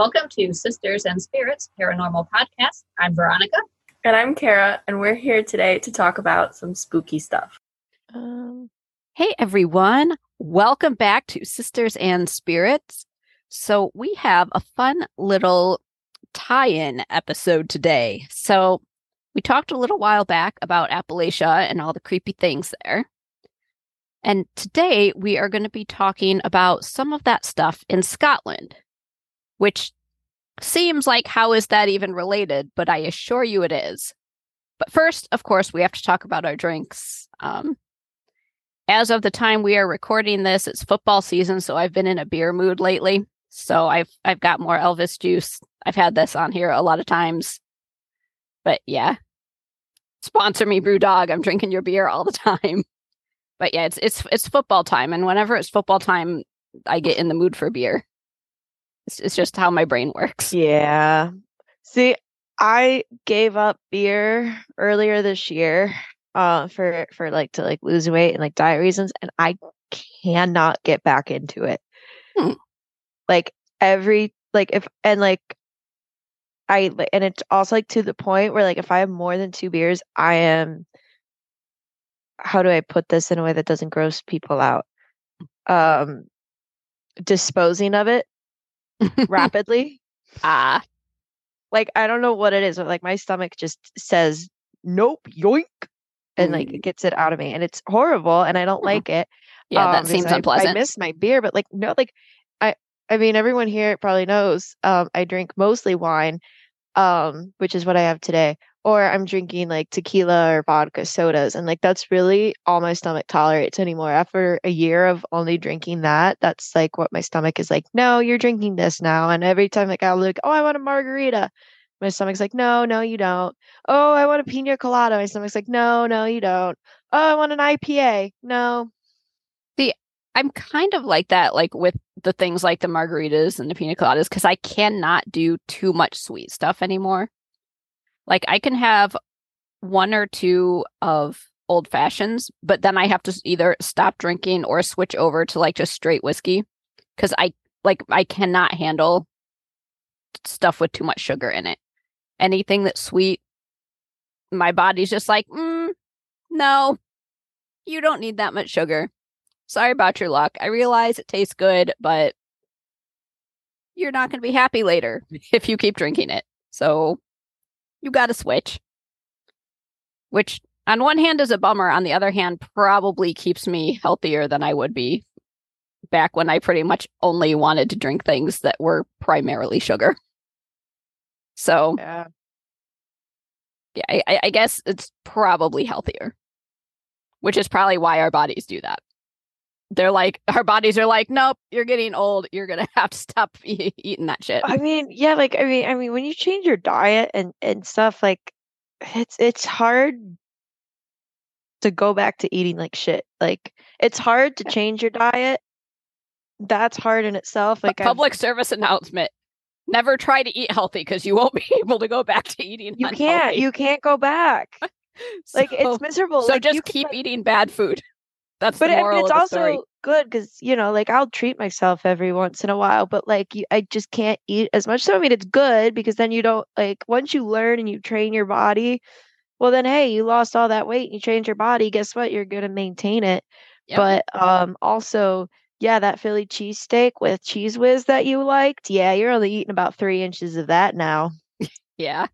Welcome to Sisters and Spirits Paranormal Podcast. I'm Veronica. And I'm Kara, and we're here today to talk about some spooky stuff. Um, hey, everyone. Welcome back to Sisters and Spirits. So, we have a fun little tie in episode today. So, we talked a little while back about Appalachia and all the creepy things there. And today we are going to be talking about some of that stuff in Scotland, which seems like how is that even related? But I assure you it is. But first, of course, we have to talk about our drinks. Um, as of the time we are recording this, it's football season, so I've been in a beer mood lately. So I've I've got more Elvis juice. I've had this on here a lot of times. But yeah. Sponsor me, BrewDog. I'm drinking your beer all the time. But yeah, it's it's it's football time, and whenever it's football time, I get in the mood for beer. It's, it's just how my brain works. Yeah. See, I gave up beer earlier this year uh for for like to like lose weight and like diet reasons and I cannot get back into it. Hmm. Like every like if and like I and it's also like to the point where like if I have more than two beers, I am how do I put this in a way that doesn't gross people out? Um disposing of it rapidly. Ah, Like I don't know what it is, but like my stomach just says nope, yoink, and like Mm. it gets it out of me, and it's horrible, and I don't Mhm. like it. yeah, um, that seems I, unpleasant. I miss my beer, but like no, like I, I mean, everyone here probably knows. Um, I drink mostly wine, um, which is what I have today, or I'm drinking like tequila or vodka sodas, and like that's really all my stomach tolerates anymore. After a year of only drinking that, that's like what my stomach is like. No, you're drinking this now, and every time like I'll look, oh, I want a margarita. My stomach's like, no, no, you don't. Oh, I want a pina colada. My stomach's like, no, no, you don't. Oh, I want an IPA. No, See, I'm kind of like that, like with the things like the margaritas and the pina coladas, because I cannot do too much sweet stuff anymore. Like I can have one or two of old fashions, but then I have to either stop drinking or switch over to like just straight whiskey because I like I cannot handle stuff with too much sugar in it. Anything that's sweet, my body's just like, mm, no, you don't need that much sugar sorry about your luck. I realize it tastes good, but you're not going to be happy later if you keep drinking it. So you got to switch. Which, on one hand, is a bummer. On the other hand, probably keeps me healthier than I would be back when I pretty much only wanted to drink things that were primarily sugar. So, yeah. yeah, I, I- I guess it's probably healthier, which is probably why our bodies do that. They're like, our bodies are like, nope, you're getting old. You're going to have to stop e- eating that shit. I mean, yeah, like I mean, I mean, when you change your diet and and stuff, like it's it's hard to go back to eating like shit. Like it's hard to change your diet. That's hard in itself. Like I've- public service announcement. Never try to eat healthy because you won't be able to go back to eating you can't you can't go back. Like it's miserable. so like, just can, keep like- eating bad food. That's But the I mean, it's also story. good because you know, like I'll treat myself every once in a while, but like you, I just can't eat as much. So I mean, it's good because then you don't like once you learn and you train your body. Well, then hey, you lost all that weight and you trained your body. Guess what? You're gonna maintain it. Yep. But um, also, yeah, that Philly cheesesteak with Cheez Whiz that you liked. Yeah, you're only eating about three inches of that now. yeah.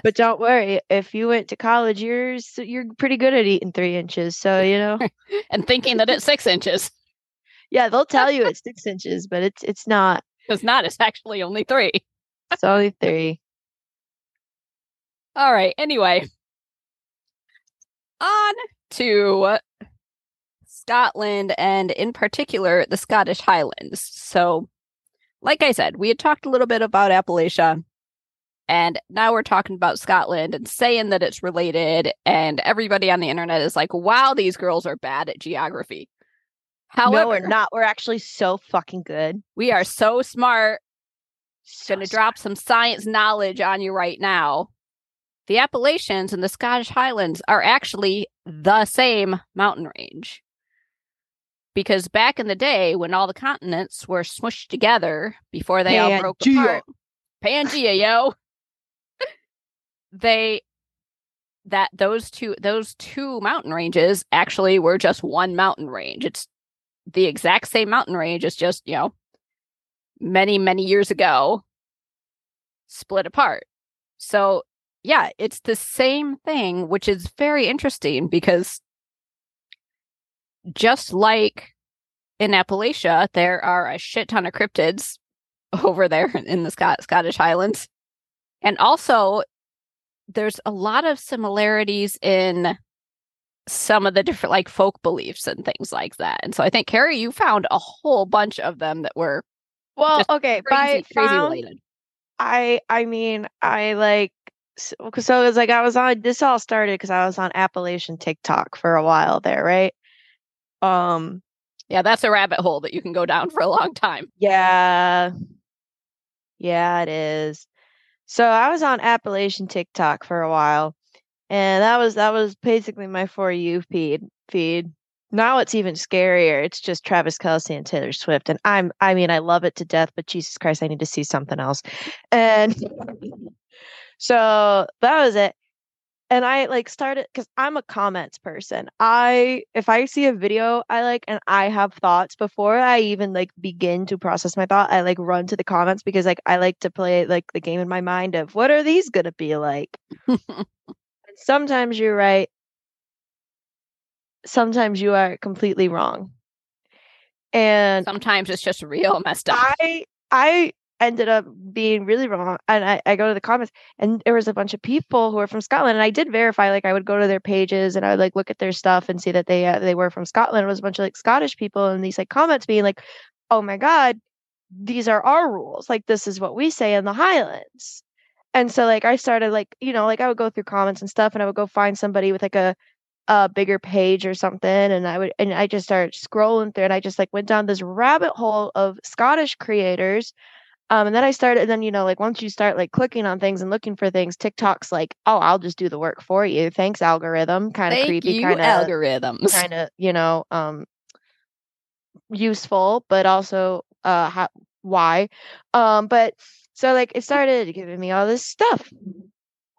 But don't worry, if you went to college, you're you're pretty good at eating three inches. So you know. And thinking that it's six inches. Yeah, they'll tell you it's six inches, but it's it's not. It's not. It's actually only three. It's only three. All right. Anyway, on to Scotland and in particular the Scottish Highlands. So, like I said, we had talked a little bit about Appalachia and now we're talking about Scotland and saying that it's related and everybody on the internet is like, "Wow, these girls are bad at geography." However, no, we're not. We're actually so fucking good. we are so smart So going to drop some science knowledge on you right now. The Appalachians and the Scottish Highlands are actually the same mountain range. Because back in the day, when all the continents were smushed together before they all broke apart, Pangea, yo. They that those two those two mountain ranges actually were just one mountain range. It's the exact same mountain range. It's just, you know, many, many years ago split apart. So yeah, it's the same thing, which is very interesting because just like in Appalachia, there are a shit ton of cryptids over there in the Scott- Scottish Highlands. And also, there's a lot of similarities in some of the different like folk beliefs and things like that. And so I think Carrie, you found a whole bunch of them that were Well, okay, crazy, by crazy related. I I mean I like so, so it was like I was on this all started because I was on Appalachian TikTok for a while there, right? Um Yeah, that's a rabbit hole that you can go down for a long time. yeah. Yeah, it is. So I was on Appalachian TikTok for a while and that was that was basically my for you feed feed. Now it's even scarier. It's just Travis Kelce and Taylor Swift. And I'm I mean I love it to death, but Jesus Christ, I need to see something else. And so that was it. And I like started because I'm a comments person. I if I see a video I like and I have thoughts before I even like begin to process my thought, I like run to the comments because like I like to play like the game in my mind of what are these gonna be like? And sometimes you're right. Sometimes you are completely wrong. And Sometimes it's just real messed up. I I ended up being really wrong. And I, I go to the comments and there was a bunch of people who are from Scotland. And I did verify, like I would go to their pages and I would like look at their stuff and see that they uh, they were from Scotland. It was a bunch of like Scottish people and these like comments being like, oh my God, these are our rules. Like this is what we say in the Highlands. And so like I started like, you know, like I would go through comments and stuff and I would go find somebody with like a a bigger page or something and I would and I just started scrolling through and I just like went down this rabbit hole of Scottish creators. Um and then I started and then you know like once you start like clicking on things and looking for things, TikTok's like, "Oh, I'll just do the work for you. Thanks algorithm." Kind of creepy, kind of algorithms. kind of, you know, um useful, but also uh how, why. Um but so like it started giving me all this stuff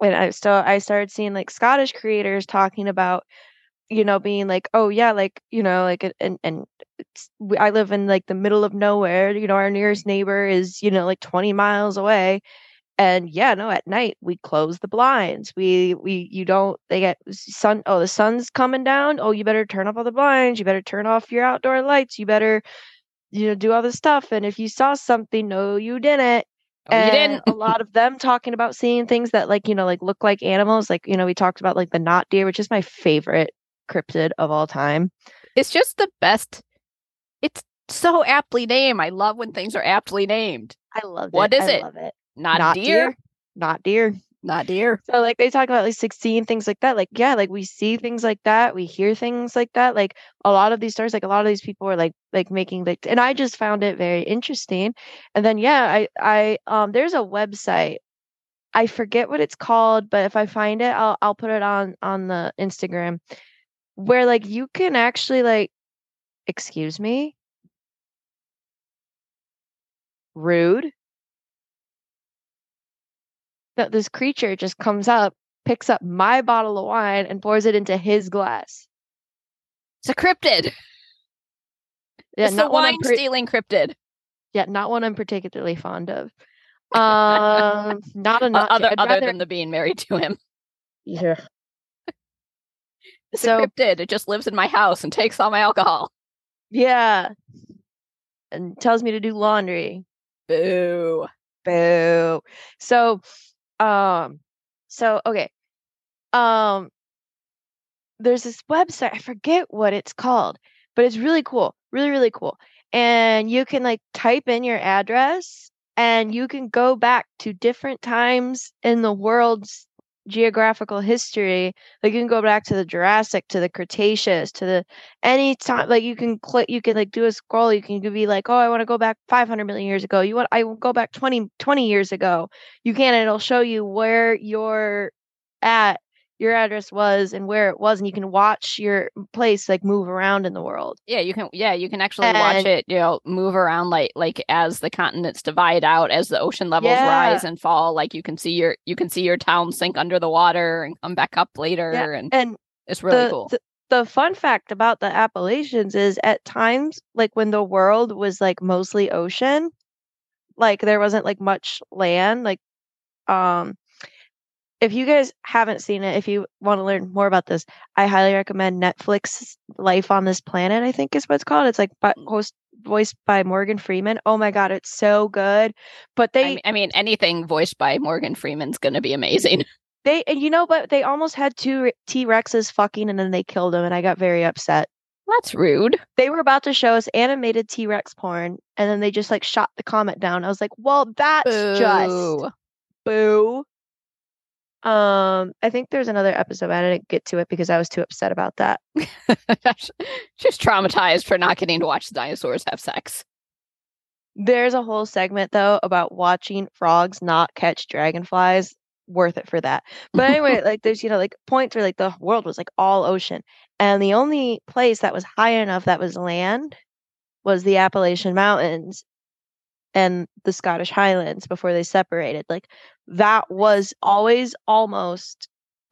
and I so I started seeing like Scottish creators talking about, you know, being like, oh yeah, like you know, like and and I live in like the middle of nowhere. You know, our nearest mm-hmm. neighbor is you know like twenty miles away, and yeah, no, at night we close the blinds. We we you don't they get sun. Oh, the sun's coming down. Oh, you better turn off all the blinds. You better turn off your outdoor lights. You better you know do all this stuff. And if you saw something, no, you didn't Oh, you and didn't. a lot of them talking about seeing things that like you know like look like animals like you know we talked about like the not deer which is my favorite cryptid of all time It's just the best. It's so aptly named. I love when things are aptly named. i love What it is I it? love it Not, Not deer. not deer Not deer. so like they talk about like 16 things like that like yeah like we see things like that we hear things like that like a lot of these stories like a lot of these people are like like making like and i just found it very interesting and then yeah i i um there's a website i forget what it's called but if i find it i'll i'll put it on on the instagram where like you can actually like excuse me rude that this creature just comes up picks up my bottle of wine and pours it into his glass It's a cryptid. yeah it's not wine pre- stealing cryptid. yeah not one i'm particularly fond of um not not other other rather- than the being married to him. yeah It's So- a cryptid. It just lives in my house and takes all my alcohol. Yeah and tells me to do laundry Boo. Boo. So, um, so okay. Um, there's this website, I forget what it's called, but it's really cool. Really, really cool. And you can like type in your address and you can go back to different times in the world's geographical history. Like you can go back to the Jurassic, to the Cretaceous, to the any time like you can click you can like do a scroll you can be like oh i want to go back 500 million years ago you want i will go back 20 20 years ago you can and it'll show you where you're at your address was and where it was, and you can watch your place like move around in the world. Yeah, you can. Yeah, you can actually watch it. You know, move around like like as the continents divide out, as the ocean levels Yeah. rise and fall. Like you can see your you can see your town sink under the water and come back up later, and And it's really the, cool. the the fun fact about the Appalachians is at times like when the world was like mostly ocean, like there wasn't like much land, like um if you guys haven't seen it, if you want to learn more about this, I highly recommend Netflix Life on This Planet, I think is what it's called. It's like by, mm. host voiced by Morgan Freeman. Oh my god, it's so good. But they I mean, anything voiced by Morgan Freeman's going to be amazing. they and you know but they almost had two T Rexes fucking and then they killed them and I got very upset. That's rude. they were about to show us animated T-Rex porn and then they just like shot the comment down. I was like, "Well, that's just Boo. Boo." Um, I think there's another episode. I didn't get to it because I was too upset about that. She's traumatized for not getting to watch the dinosaurs have sex. There's a whole segment though about watching frogs not catch dragonflies. Worth it for that. But anyway, like there's you know like points where like the world was like all ocean, and the only place that was high enough that was land was the Appalachian Mountains and the Scottish Highlands before they separated. Like that was always almost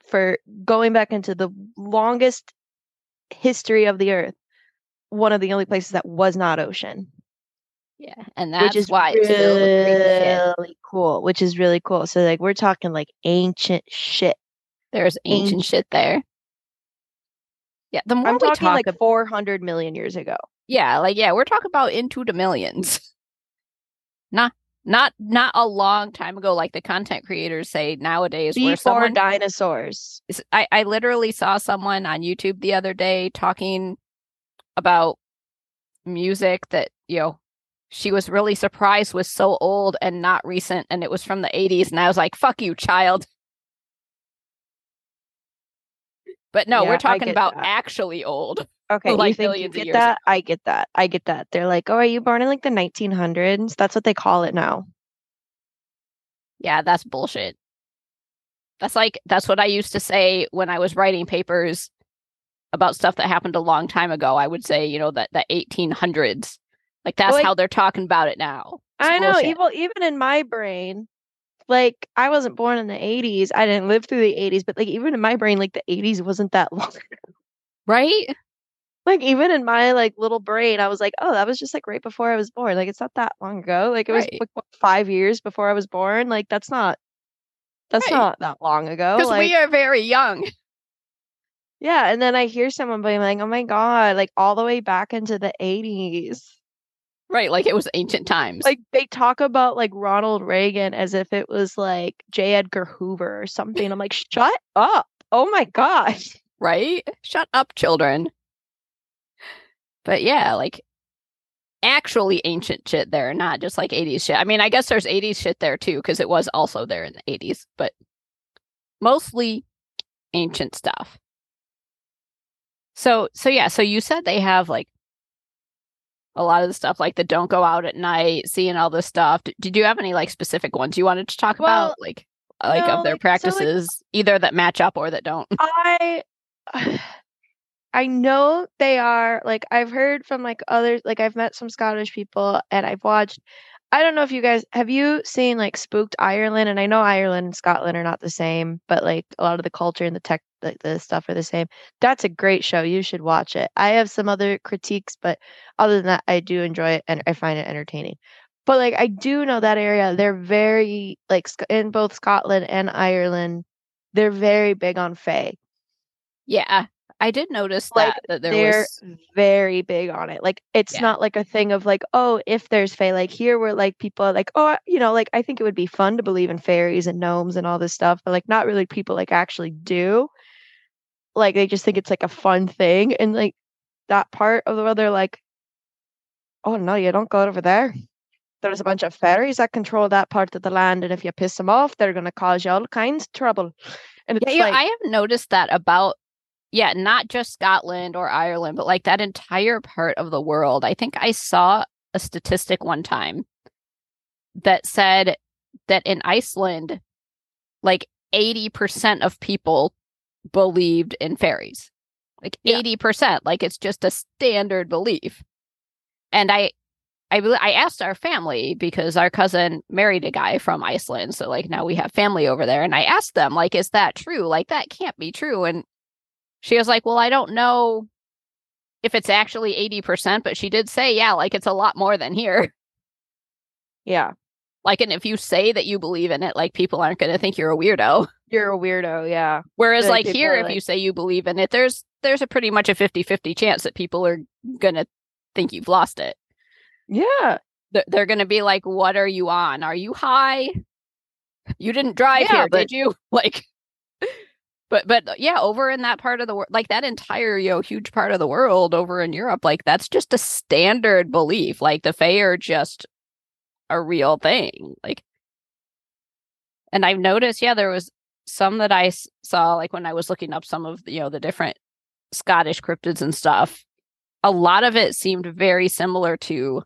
for going back into the longest history of the earth, one of the only places that was not ocean Yeah, and which that's is why it's with really cool. Which is really cool. So like we're talking like ancient shit. There's ancient ancient. shit there. Yeah, the more I'm we talking talk like ab- 400 million years ago. yeah, like yeah, we're talking about into the millions. Not not not a long time ago, like the content creators say nowadays, Before someone dinosaurs. I, I literally saw someone on YouTube the other day talking about music that, you know, she was really surprised was so old and not recent and it was from the 80s and I was like, "Fuck you, child." But no, Yeah, we're talking about that. actually old. Okay, you like think you get that? I get that. I get that. They're like, "Oh, are you born in like the 1900s?" That's what they call it now. Yeah, that's bullshit. That's like that's what I used to say when I was writing papers about stuff that happened a long time ago. I would say, you know, that the 1800s. Like that's like- how they're talking about it now. It's I know, even even in my brain, like I wasn't born in the 80s. I didn't live through the 80s, but like even in my brain, like the 80s wasn't that long. right? Like even in my like little brain, I was like, oh, that was just like right before I was born. Like it's not that long ago. Like it was Right. like what, five years before I was born. Like that's not that's Right. not that long ago. Because Like we are very young. yeah, and then I hear someone being like, oh my god, like all the way back into the 80s. Right, like it was ancient times. Like they talk about like Ronald Reagan as if it was like J. Edgar Hoover or something. I'm like, shut up. Oh my gosh. right? Shut up, children. But yeah, like actually ancient shit there, not just like 80s shit. I mean, I guess there's 80s shit there too, because it was also there in the 80s, but mostly ancient stuff. So, so yeah, so you said they have like a lot of the stuff, like the don't go out at night, seeing all this stuff. D- did you have any like specific ones you wanted to talk Well, about, like like no, of their like- so, like- practices, either that match up or that don't? I I know they are like I've heard from like others like I've met some Scottish people and I've watched I don't know if you guys have you seen like Spooked Ireland and I know Ireland and Scotland are not the same but like a lot of the culture and the tech like the stuff are the same. That's a great show. You should watch it. I have some other critiques but other than that I do enjoy it and I find it entertaining. But like I do know that area they're very like in both Scotland and Ireland they're very big on fae. Yeah, I did notice Like, that that there they're was very big on it. Like it's Yeah. not like a thing of like, oh, if there's fae, like here where like people are like, oh, you know, like I think it would be fun to believe in fairies and gnomes and all this stuff, but like not really people like actually do. Like they just think it's like a fun thing. And like that part of the world, they're like, oh no, you don't go over there. There's a bunch of fairies that control that part of the land, and if you piss them off, they're gonna cause you all kinds of trouble. And it's Yeah, yeah, I have noticed that about yeah, not just Scotland or Ireland, but like that entire part of the world. I think I saw a statistic one time that said that in Iceland, like 80% of people believed in fairies. Like Yeah. 80%, like it's just a standard belief. And I I I asked our family because our cousin married a guy from Iceland, so like now we have family over there and I asked them like is that true? Like that can't be true and she was like, "Well, I don't know if it's actually 80%, but she did say, yeah, like it's a lot more than here." Yeah. Like and if you say that you believe in it, like people aren't going to think you're a weirdo. You're a weirdo, yeah. Whereas Like, like here are if you say you believe in it, there's there's a pretty much a 50-50 chance that people are going to think you've lost it. Yeah. They're, they're going to be like, "What are you on? Are you high? You didn't drive Yeah, here, but- did you?" Like But but uh, yeah, over in that part of the world, like that entire you know huge part of the world over in Europe, like that's just a standard belief. Like the Fae are just a real thing. Like, and I've noticed, yeah, there was some that i saw like when I was looking up some of you know the different Scottish cryptids and stuff. A lot of it seemed very similar to,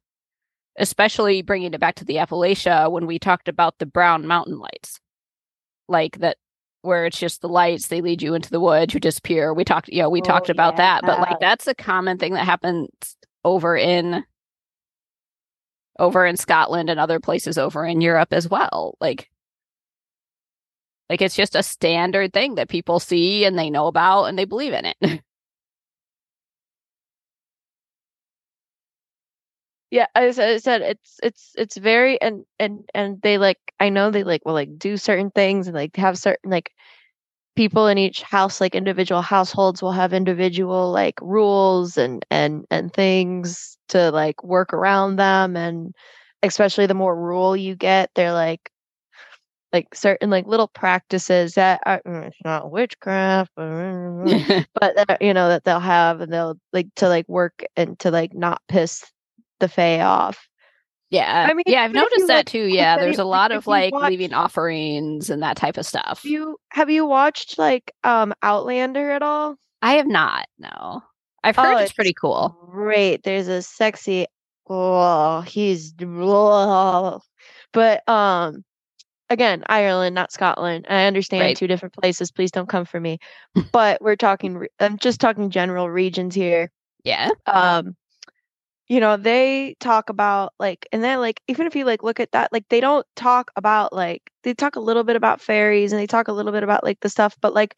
especially bringing it back to the Appalachia when we talked about the brown mountain lights, like that where it's just the lights they lead you into the woods you disappear. We talked you know we Oh, talked about that but like that's a common thing that happens over in over in Scotland and other places over in Europe as well like like it's just a standard thing that people see and they know about and they believe in it Yeah, as I said, it's it's it's very and and and they like I know they like will like do certain things and like have certain like people in each house like individual households will have individual like rules and and and things to like work around them and especially the more rural you get they're like like certain like little practices that are mm, it's not witchcraft but but that, you know that they'll have and they'll like to like work and to like not piss the fae off yeah I mean, yeah I've even if you, noticed that too yeah there's a lot of like watch- leaving offerings and that type of stuff Have you have you watched like um Outlander at all? I have not no I've heard Oh, it's pretty cool Great. There's a sexy oh he's oh. but um again, Ireland, not Scotland. I understand Right. two different places. Please don't come for me. but we're talking I'm just talking general regions here. yeah um you know they talk about like and then like even if you like look at that like they don't talk about like they talk a little bit about fairies and they talk a little bit about like the stuff but like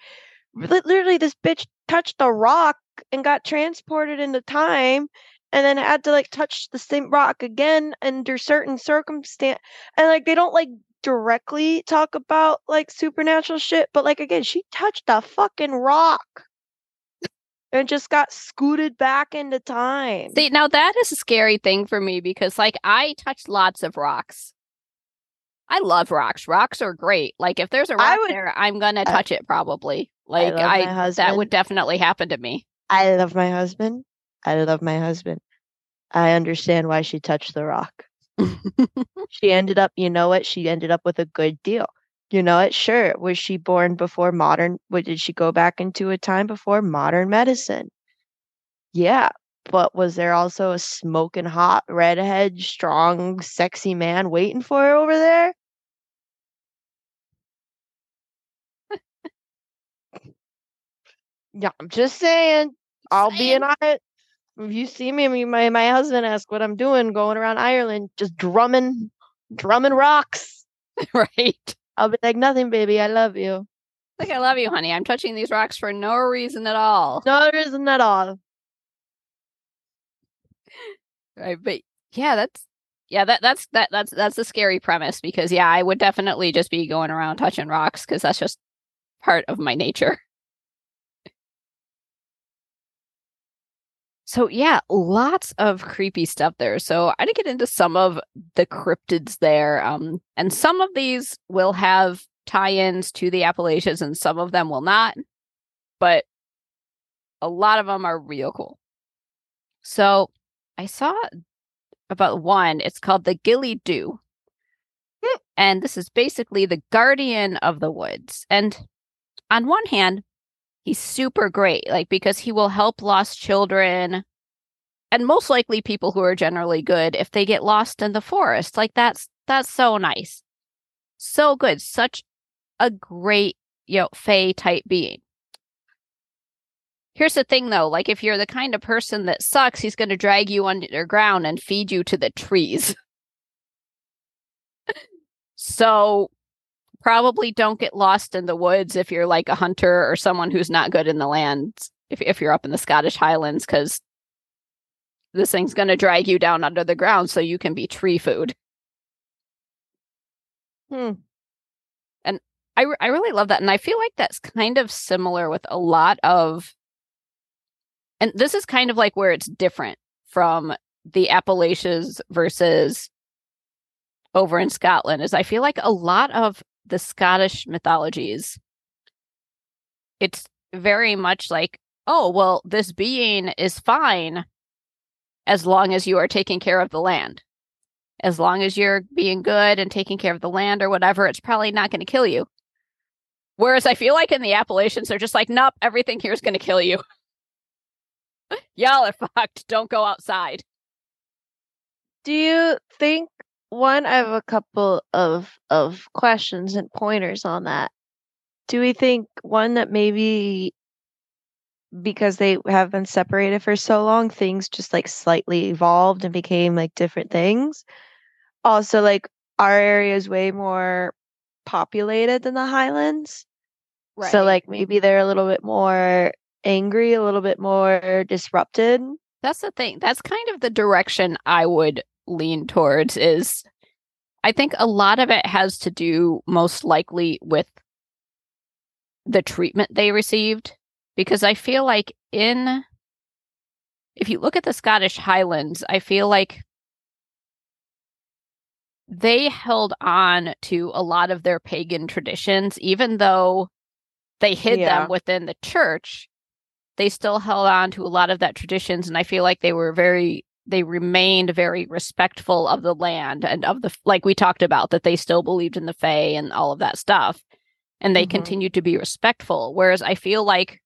literally this bitch touched a rock and got transported into time and then had to like touch the same rock again under certain circumstance and like they don't like directly talk about like supernatural shit but like again she touched a fucking rock and just got scooted back into time See, now that is a scary thing for me because, like, I touch lots of rocks. I love rocks. Rocks are great. Like, if there's a rock would- there, I'm gonna I- touch it probably. Like, I, my that would definitely happen to me. I love my husband. I love my husband. I understand why she touched the rock. she ended up, you know what? She ended up with a good deal. You know what? Sure. Was she born before modern? What did she go back into a time before modern medicine? Yeah. But was there also a smoking hot, redhead, strong, sexy man waiting for her over there? yeah, I'm just saying. I'll be in it. If you see me, me- my my husband ask what I'm doing, going around Ireland, just drumming, drumming rocks. right? I'll be like, nothing, baby. I love you. Like, I love you, honey. I'm touching these rocks for no reason at all. No reason at all. Right? But yeah, that's yeah, that that's that that's that's a scary premise because yeah, I would definitely just be going around touching rocks because that's just part of my nature. So yeah, lots of creepy stuff there. So I did get into some of the cryptids there. Um, and some of these will have tie-ins to the Appalachians, and some of them will not. But a lot of them are real cool. So I saw about one. It's called the Ghillie Dhu. And this is basically the guardian of the woods. And on one hand, he's super great, like because he will help lost children and most likely people who are generally good if they get lost in the forest. Like that's that's so nice. So good. Such a great, you know, Fey type being. here's the thing though, like if you're the kind of person that sucks, he's going to drag you underground and feed you to the trees. so probably don't get lost in the woods if you're like a hunter or someone who's not good in the land if if you're up in the Scottish Highlands cuz this thing's going to drag you down under the ground so you can be tree food. Hmm. And I I really love that and I feel like that's kind of similar with a lot of and this is kind of like where it's different from the Appalachians versus over in Scotland is I feel like a lot of the Scottish mythologies it's very much like oh well this being is fine as long as you are taking care of the land. As long as you're being good and taking care of the land or whatever it's probably not going to kill you. Whereas I feel like in the Appalachians they're just like nope everything here is going to kill you. Y'all are fucked. Don't go outside. Do you think one? I have a couple of of questions and pointers on that. Do we think one that maybe because they have been separated for so long, things just like slightly evolved and became like different things? Also, like our area is way more populated than the Highlands. So like maybe they're a little bit more angry, a little bit more disrupted. That's the thing. That's kind of the direction I would lean towards is I think a lot of it has to do most likely with the treatment they received because I feel like in if you look at the Scottish Highlands, I feel like they held on to a lot of their pagan traditions even though they hid Yeah. them within the church they still held on to a lot of that traditions and i feel like they were very they remained very respectful of the land and of the like we talked about that they still believed in the fae and all of that stuff and they Mhm. continued to be respectful whereas i feel like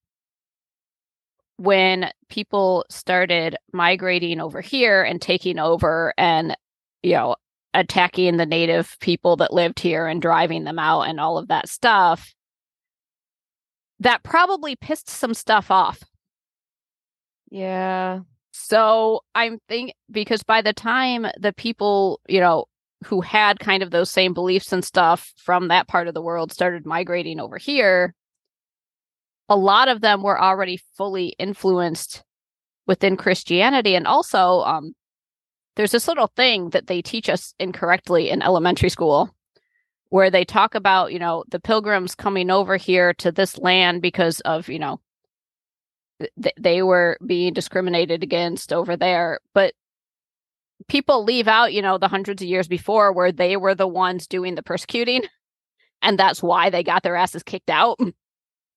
when people started migrating over here and taking over and you know attacking the native people that lived here and driving them out and all of that stuff that probably pissed some stuff off Yeah. So I'm think because by the time the people, you know, who had kind of those same beliefs and stuff from that part of the world started migrating over here, a lot of them were already fully influenced within Christianity. And also, um, there's this little thing that they teach us incorrectly in elementary school where they talk about, you know, the pilgrims coming over here to this land because of, you know, th- they were being discriminated against over there but people leave out you know the hundreds of years before where they were the ones doing the persecuting and that's why they got their asses kicked out.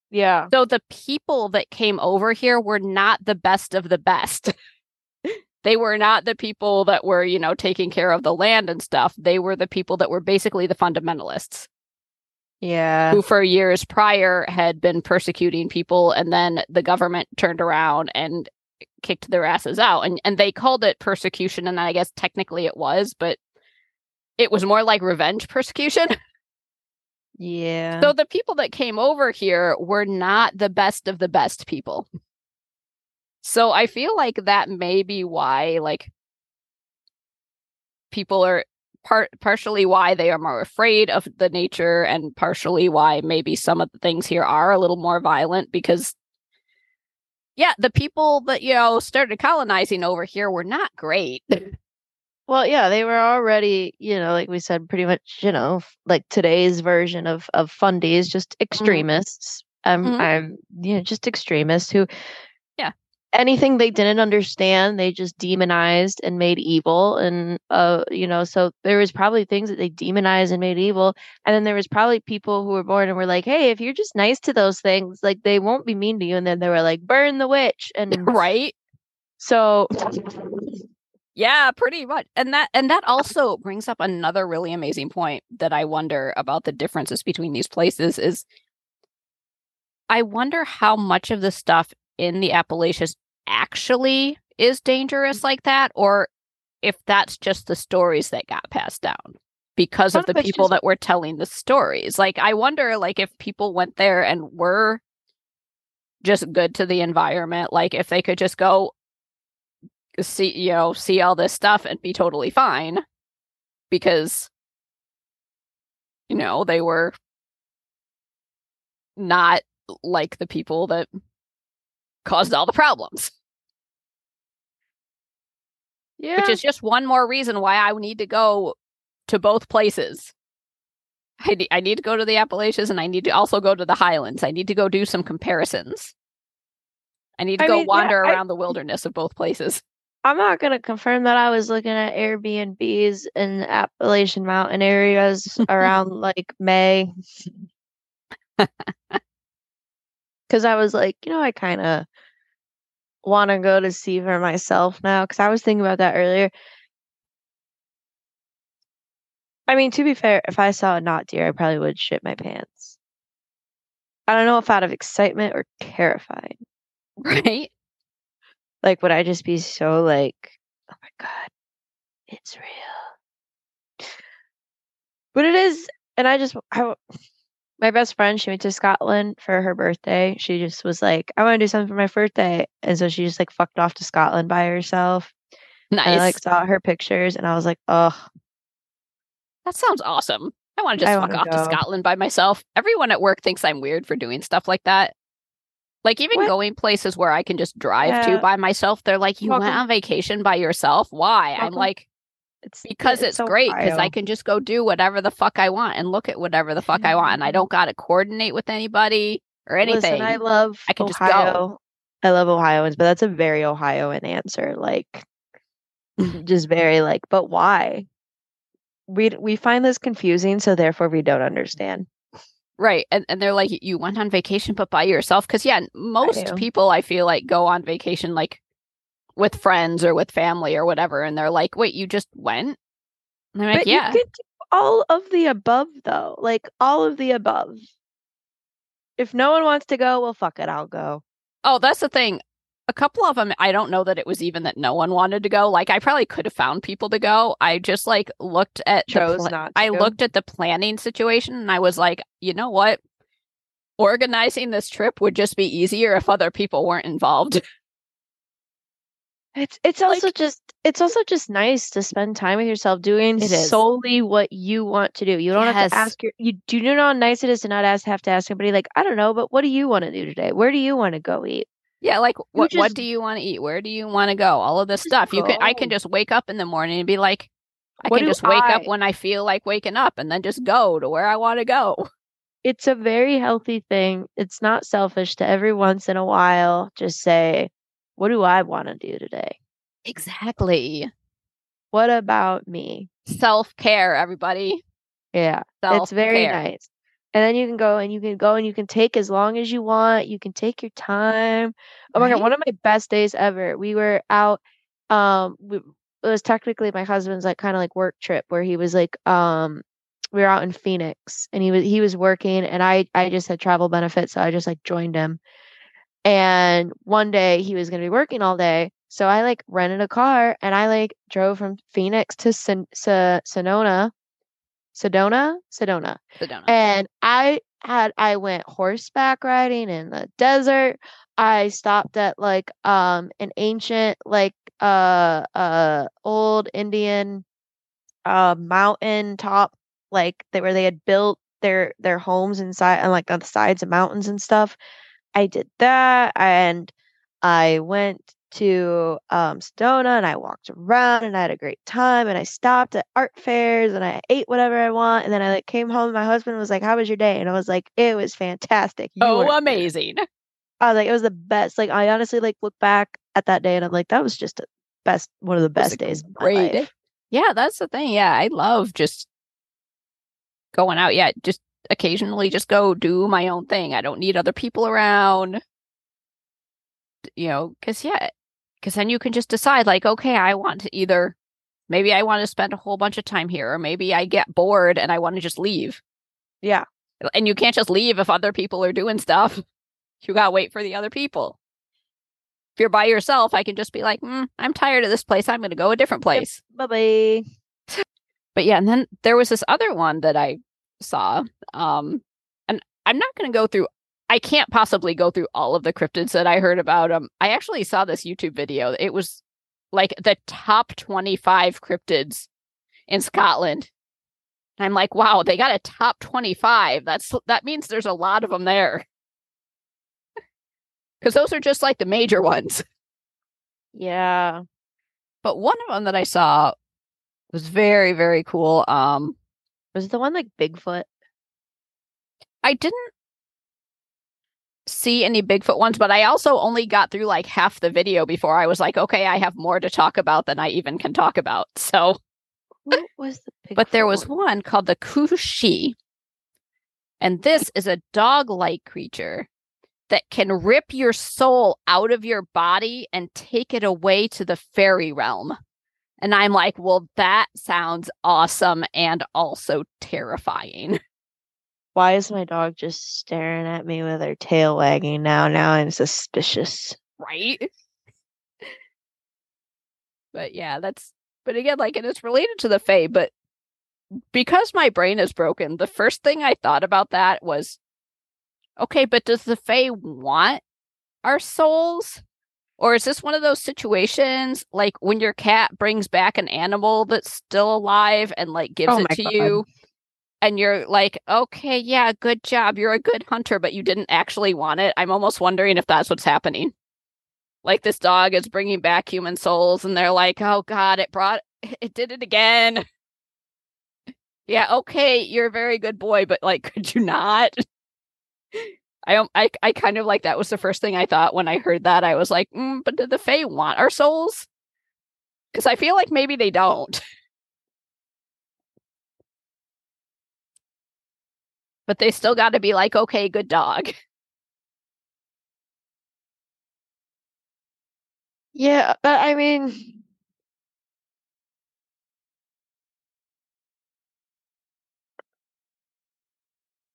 Yeah. so the people that came over here were not the best of the best. They were not the people that were you know taking care of the land and stuff. They were the people that were basically the fundamentalists Yeah. who for years prior had been persecuting people and then the government turned around and kicked their asses out and and they called it persecution and I guess technically it was but it was more like revenge persecution Yeah. so the people that came over here were not the best of the best people so I feel like that may be why like people are part partially why they are more afraid of the nature and partially why maybe some of the things here are a little more violent because yeah the people that you know started colonizing over here were not great Well, yeah, they were already, you know, like we said, pretty much, you know, like today's version of of fundies, just extremists. Um, Mhm. I'm, you know, just extremists who. Anything they didn't understand, they just demonized and made evil, and uh, you know, so there was probably things that they demonized and made evil, and then there was probably people who were born and were like, hey, if you're just nice to those things, like they won't be mean to you, and then they were like, burn the witch, and right? so, Yeah, pretty much. And that and that also brings up another really amazing point that I wonder about the differences between these places is I wonder how much of the stuff in the Appalachians actually is dangerous like that or if that's just the stories that got passed down because of the people just- that were telling the stories. Like I wonder like if people went there and were just good to the environment. Like if they could just go see, you know, see all this stuff and be totally fine because, you know, they were not like the people that caused all the problems. Yeah. Which is just one more reason why I need to go to both places. I, I need to go to the Appalachians and I need to also go to the Highlands. I need to go do some comparisons. I need to I go mean, yeah, wander I- around the wilderness of both places. I'm not gonna confirm that I was looking at Airbnbs in Appalachian mountain areas around like May. Cause I was like, you know, I kind of want to go to see for myself now. Cause I was thinking about that earlier. I mean, to be fair, if I saw a not deer, I probably would shit my pants. I don't know if out of excitement or terrified. Right? Like, would I just be so like, oh my God, it's real? But it is, and I just, I, my best friend, she went to Scotland for her birthday. She just was like, I want to do something for my birthday. And so she just like fucked off to Scotland by herself. Nice. And I like saw her pictures and I was like, oh, that sounds awesome. I want to I just fuck wanna off to. Scotland by myself. Everyone at work thinks I'm weird for doing stuff like that. Like even What? going places where I can just drive to by myself, they're like, "You went on vacation by yourself? Why?" I'm like, it's because it's, great because I can just go do whatever the fuck I want and look at whatever the fuck I want, and I mm-hmm. don't got to coordinate with anybody or anything. Listen, I love I can just go. I love Ohioans, but that's a very Ohioan answer. Like, mm-hmm. just very like, but why? We we find this confusing, so therefore we don't understand. Right. And and they're like, you went on vacation but by yourself? Because yeah, most do. people I feel like go on vacation like with friends or with family or whatever, and they're like, wait, you just went? And I'm like, but yeah. you could do all of the above, though. Like all of the above. If no one wants to go, well, fuck it, I'll go. Oh, that's the thing. A couple of them, I don't know that it was even that no one wanted to go. Like, I probably could have found people to go. I just like looked at Chose pla- not. I to. looked at the planning situation and I was like, you know what? Organizing this trip would just be easier if other people weren't involved. It's it's Like- also just it's also just nice to spend time with yourself doing solely what you want to do. You don't have to ask your you do you know how nice it is to not ask have to ask somebody like, I don't know, but what do you want to do today? Where do you want to go eat? Yeah, like what what do you want to eat? Where do you want to go? All of this stuff. You can I can just wake up in the morning and be like I What can just wake up when I feel like waking up and then just go to where I want to go. It's a very healthy thing. It's not selfish to every once in a while just say, What do I want to do today? Exactly. What about me? Self-care, everybody. Yeah. Self-care. It's very nice. And then you can go and you can go and you can take as long as you want. You can take your time. Oh my God, one of my best days ever. We were out um we, it was technically my husband's like kind of like work trip where he was like um we were out in Phoenix and he was he was working and I I just had travel benefits so I just like joined him. And one day he was going to be working all day. So I like rented a car and I like drove from Phoenix to Son- Sa- Sonona. Sedona? Sedona. Sedona. And I had I went horseback riding in the desert. I stopped at like um an ancient like uh uh old Indian uh mountain top like they where they had built their their homes inside and like on the sides of mountains and stuff. I did that and I went to um Sedona and I walked around and I had a great time and I stopped at art fairs and I ate whatever I want and then I like came home and my husband was like how was your day and I was like it was fantastic You oh, amazing. I was like it was the best like I honestly like look back at that day and I'm like that was just the best one of the best days great. Yeah, that's the thing. Yeah, I love just going out. Yeah, just occasionally just go do my own thing. I don't need other people around. You know, because yeah, because then you can just decide, like, okay, I want to either maybe I want to spend a whole bunch of time here, or maybe I get bored and I want to just leave. Yeah. And you can't just leave if other people are doing stuff. You gotta wait for the other people. If you're by yourself, I can just be like, mm, I'm tired of this place. I'm going to go a different place. Bye bye. But yeah, and then there was this other one that I saw. Um, and I'm not going to go through I can't possibly go through all of the cryptids that I heard about. Um, I actually saw this YouTube video. It was like the top 25 cryptids in Scotland. I'm like, wow, they got a top 25. That's that means there's a lot of them there. Cuz those are just like the major ones. Yeah. But one of them that I saw was very very cool. Um Was it the one like Bigfoot? I didn't see any Bigfoot ones, but I also only got through like half the video before I was like, okay, I have more to talk about than I even can talk about. So, What was the Bigfoot? but there was one? one called the Cù-sìth. And this is a dog like creature that can rip your soul out of your body and take it away to the fairy realm. And I'm like, well, that sounds awesome and also terrifying. Why is my dog just staring at me with her tail wagging now? Now I'm suspicious. right? But yeah, that's but again, like and it's related to the Fae, but because my brain is broken, the first thing I thought about that was okay, but does the Fae want our souls? Or is this one of those situations like when your cat brings back an animal that's still alive and like gives Oh it to God. you? And you're like, okay, yeah, good job. You're a good hunter, but you didn't actually want it. I'm almost wondering if that's what's happening like this dog is bringing back human souls and they're like oh god it brought it did it again yeah okay you're a very good boy but like could you not i don't i, I kind of like that was the first thing i thought when i heard that. I was like mm, but did the fae want our souls? Because i feel like maybe they don't. But they still got to be like okay good dog. Yeah, but I mean,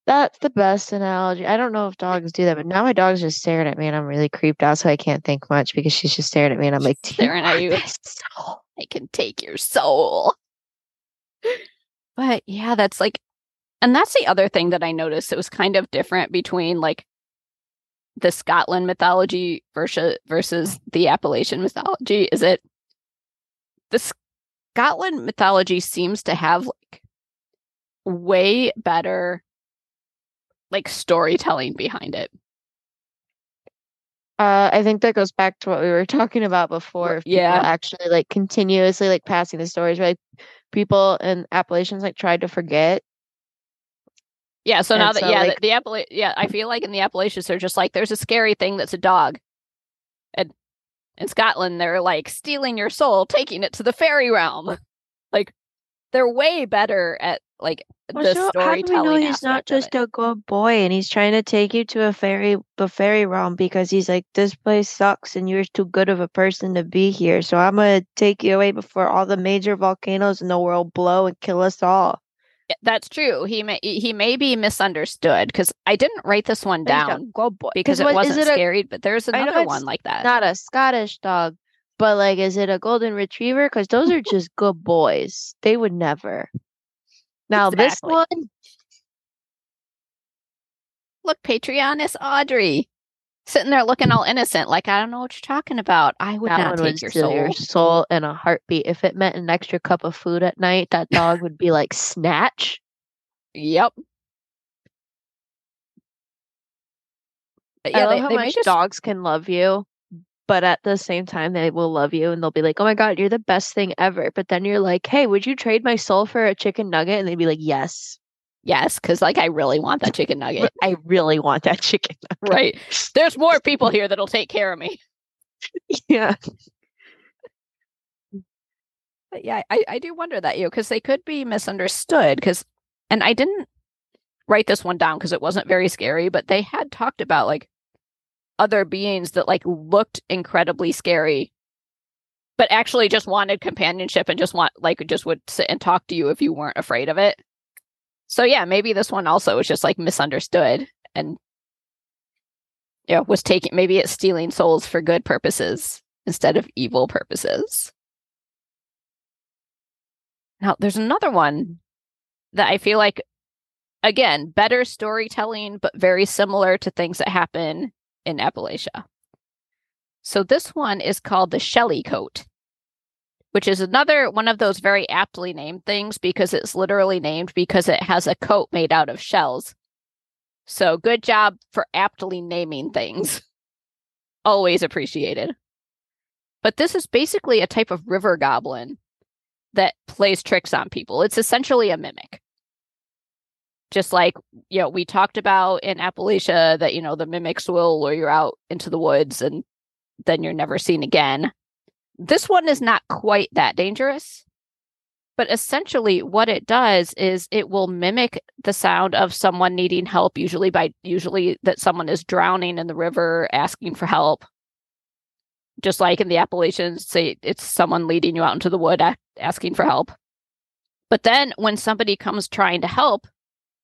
that's the best analogy. I don't know if dogs do that, but now my dog's just staring at me and I'm really creeped out, so I can't think much because she's just staring at me and I'm like, Staring at you. soul?" I can take your soul. But yeah, that's like, and that's the other thing that I noticed. It was kind of different between like the Scotland mythology versus versus the Appalachian mythology. Is it the Scotland mythology seems to have like way better like storytelling behind it. Uh, I think that goes back to what we were talking about before. If people yeah. actually like continuously like passing the stories, right? People in Appalachians like tried to forget. Yeah, so now that so, yeah, like- the, the Appala- yeah, I feel like in the Appalachians they're just like there's a scary thing that's a dog. And in Scotland they're like stealing your soul, taking it to the fairy realm. Like they're way better at like Well, the so how do we storytelling. know he's not just a good boy and he's trying to take you to a fairy the fairy realm because he's like this place sucks and you're too good of a person to be here so i'm gonna take you away before all the major volcanoes in the world blow and kill us all That's true. He may he may be misunderstood because I didn't write this one down good boy because it what- wasn't it a, scary. But there's another one like that. not a scottish dog but like is it a golden retriever because those are just good boys they would never now this one Look, Patreon is Audrey sitting there looking all innocent, like I don't know what you're talking about. I would that not take would your soul. your soul in a heartbeat if it meant an extra cup of food at night that dog would be like snatch Yep. But yeah, I love they, how they much us dogs can love you, but at the same time, they will love you and they'll be like, "Oh my god, you're the best thing ever." But then you're like, "Hey, would you trade my soul for a chicken nugget?" And they'd be like, "Yes, yes, because like I really want that chicken nugget. I really want that chicken." nugget." right. There's more people here that'll take care of me. yeah, But yeah, I, I do wonder that you because they could be misunderstood because and I didn't write this one down because it wasn't very scary, but they had talked about like other beings that like looked incredibly scary but actually just wanted companionship and just want like just would sit and talk to you if you weren't afraid of it. So yeah, maybe this one also was just like misunderstood and yeah, was taking maybe it's stealing souls for good purposes instead of evil purposes. Now there's another one that I feel like again, better storytelling, but very similar to things that happen in Appalachia. So this one is called the Shellycoat, which is another one of those very aptly named things because it's literally named because it has a coat made out of shells. So good job for aptly naming things. Always appreciated. But this is basically a type of river goblin that plays tricks on people. It's essentially a mimic. Just like, you know, we talked about in Appalachia that, you know, the mimics will lure you out into the woods and then you're never seen again. This one is not quite that dangerous. But essentially, what it does is it will mimic the sound of someone needing help, usually by usually that someone is drowning in the river asking for help. Just like in the Appalachians, say it's someone leading you out into the wood asking for help. But then when somebody comes trying to help,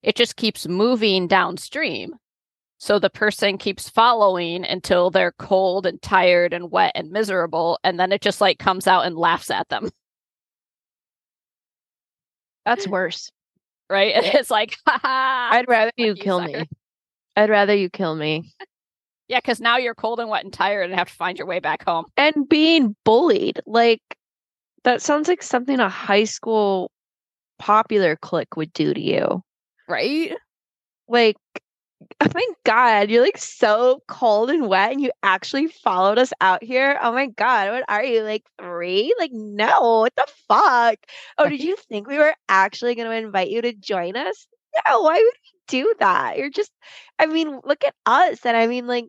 it just keeps moving downstream. So the person keeps following until they're cold and tired and wet and miserable. And then it just like comes out and laughs at them. That's worse. Right. It's like. I'd rather you you kill sucker. me. I'd rather you kill me. Yeah, because now you're cold and wet and tired and have to find your way back home. And being bullied. Like that sounds like something a high school popular clique would do to you. Right? Like oh my god, you're like so cold and wet and you actually followed us out here. Oh my god, what are you like 3? Like no, what the fuck? Oh, did you think we were actually going to invite you to join us? No, why would we do that? You're just I mean, look at us and I mean like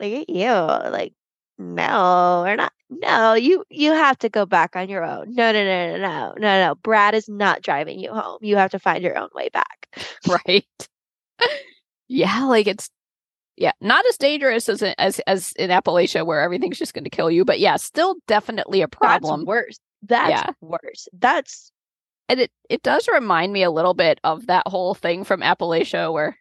look at you. Like no, we're not. No, you you have to go back on your own. No, no, no, no, no, no, no. Brad is not driving you home. You have to find your own way back. Right. yeah, like it's yeah, not as dangerous as as as in Appalachia where everything's just going to kill you, but yeah, still definitely a problem. That's worse. That's Yeah. worse. That's and it it does remind me a little bit of that whole thing from Appalachia where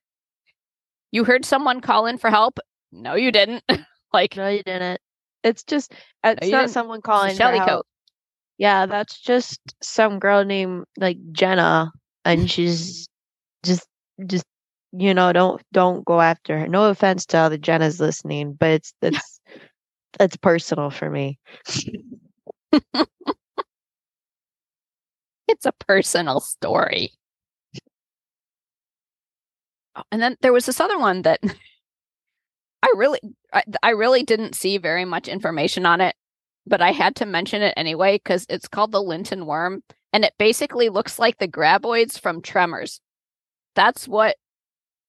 you heard someone call in for help. No, you didn't. like no, you didn't. It's just it's you not didn't. someone calling Shellycoat. Yeah, that's just some girl named like Jenna, and she's just just you know don't don't go after her. No offense to all the Jennas listening, but it's it's it's personal for me. It's a personal story. Oh, And then there was this other one that I really I, I really didn't see very much information on it, but I had to mention it anyway cuz it's called the Linton worm and it basically looks like the graboids from Tremors. That's what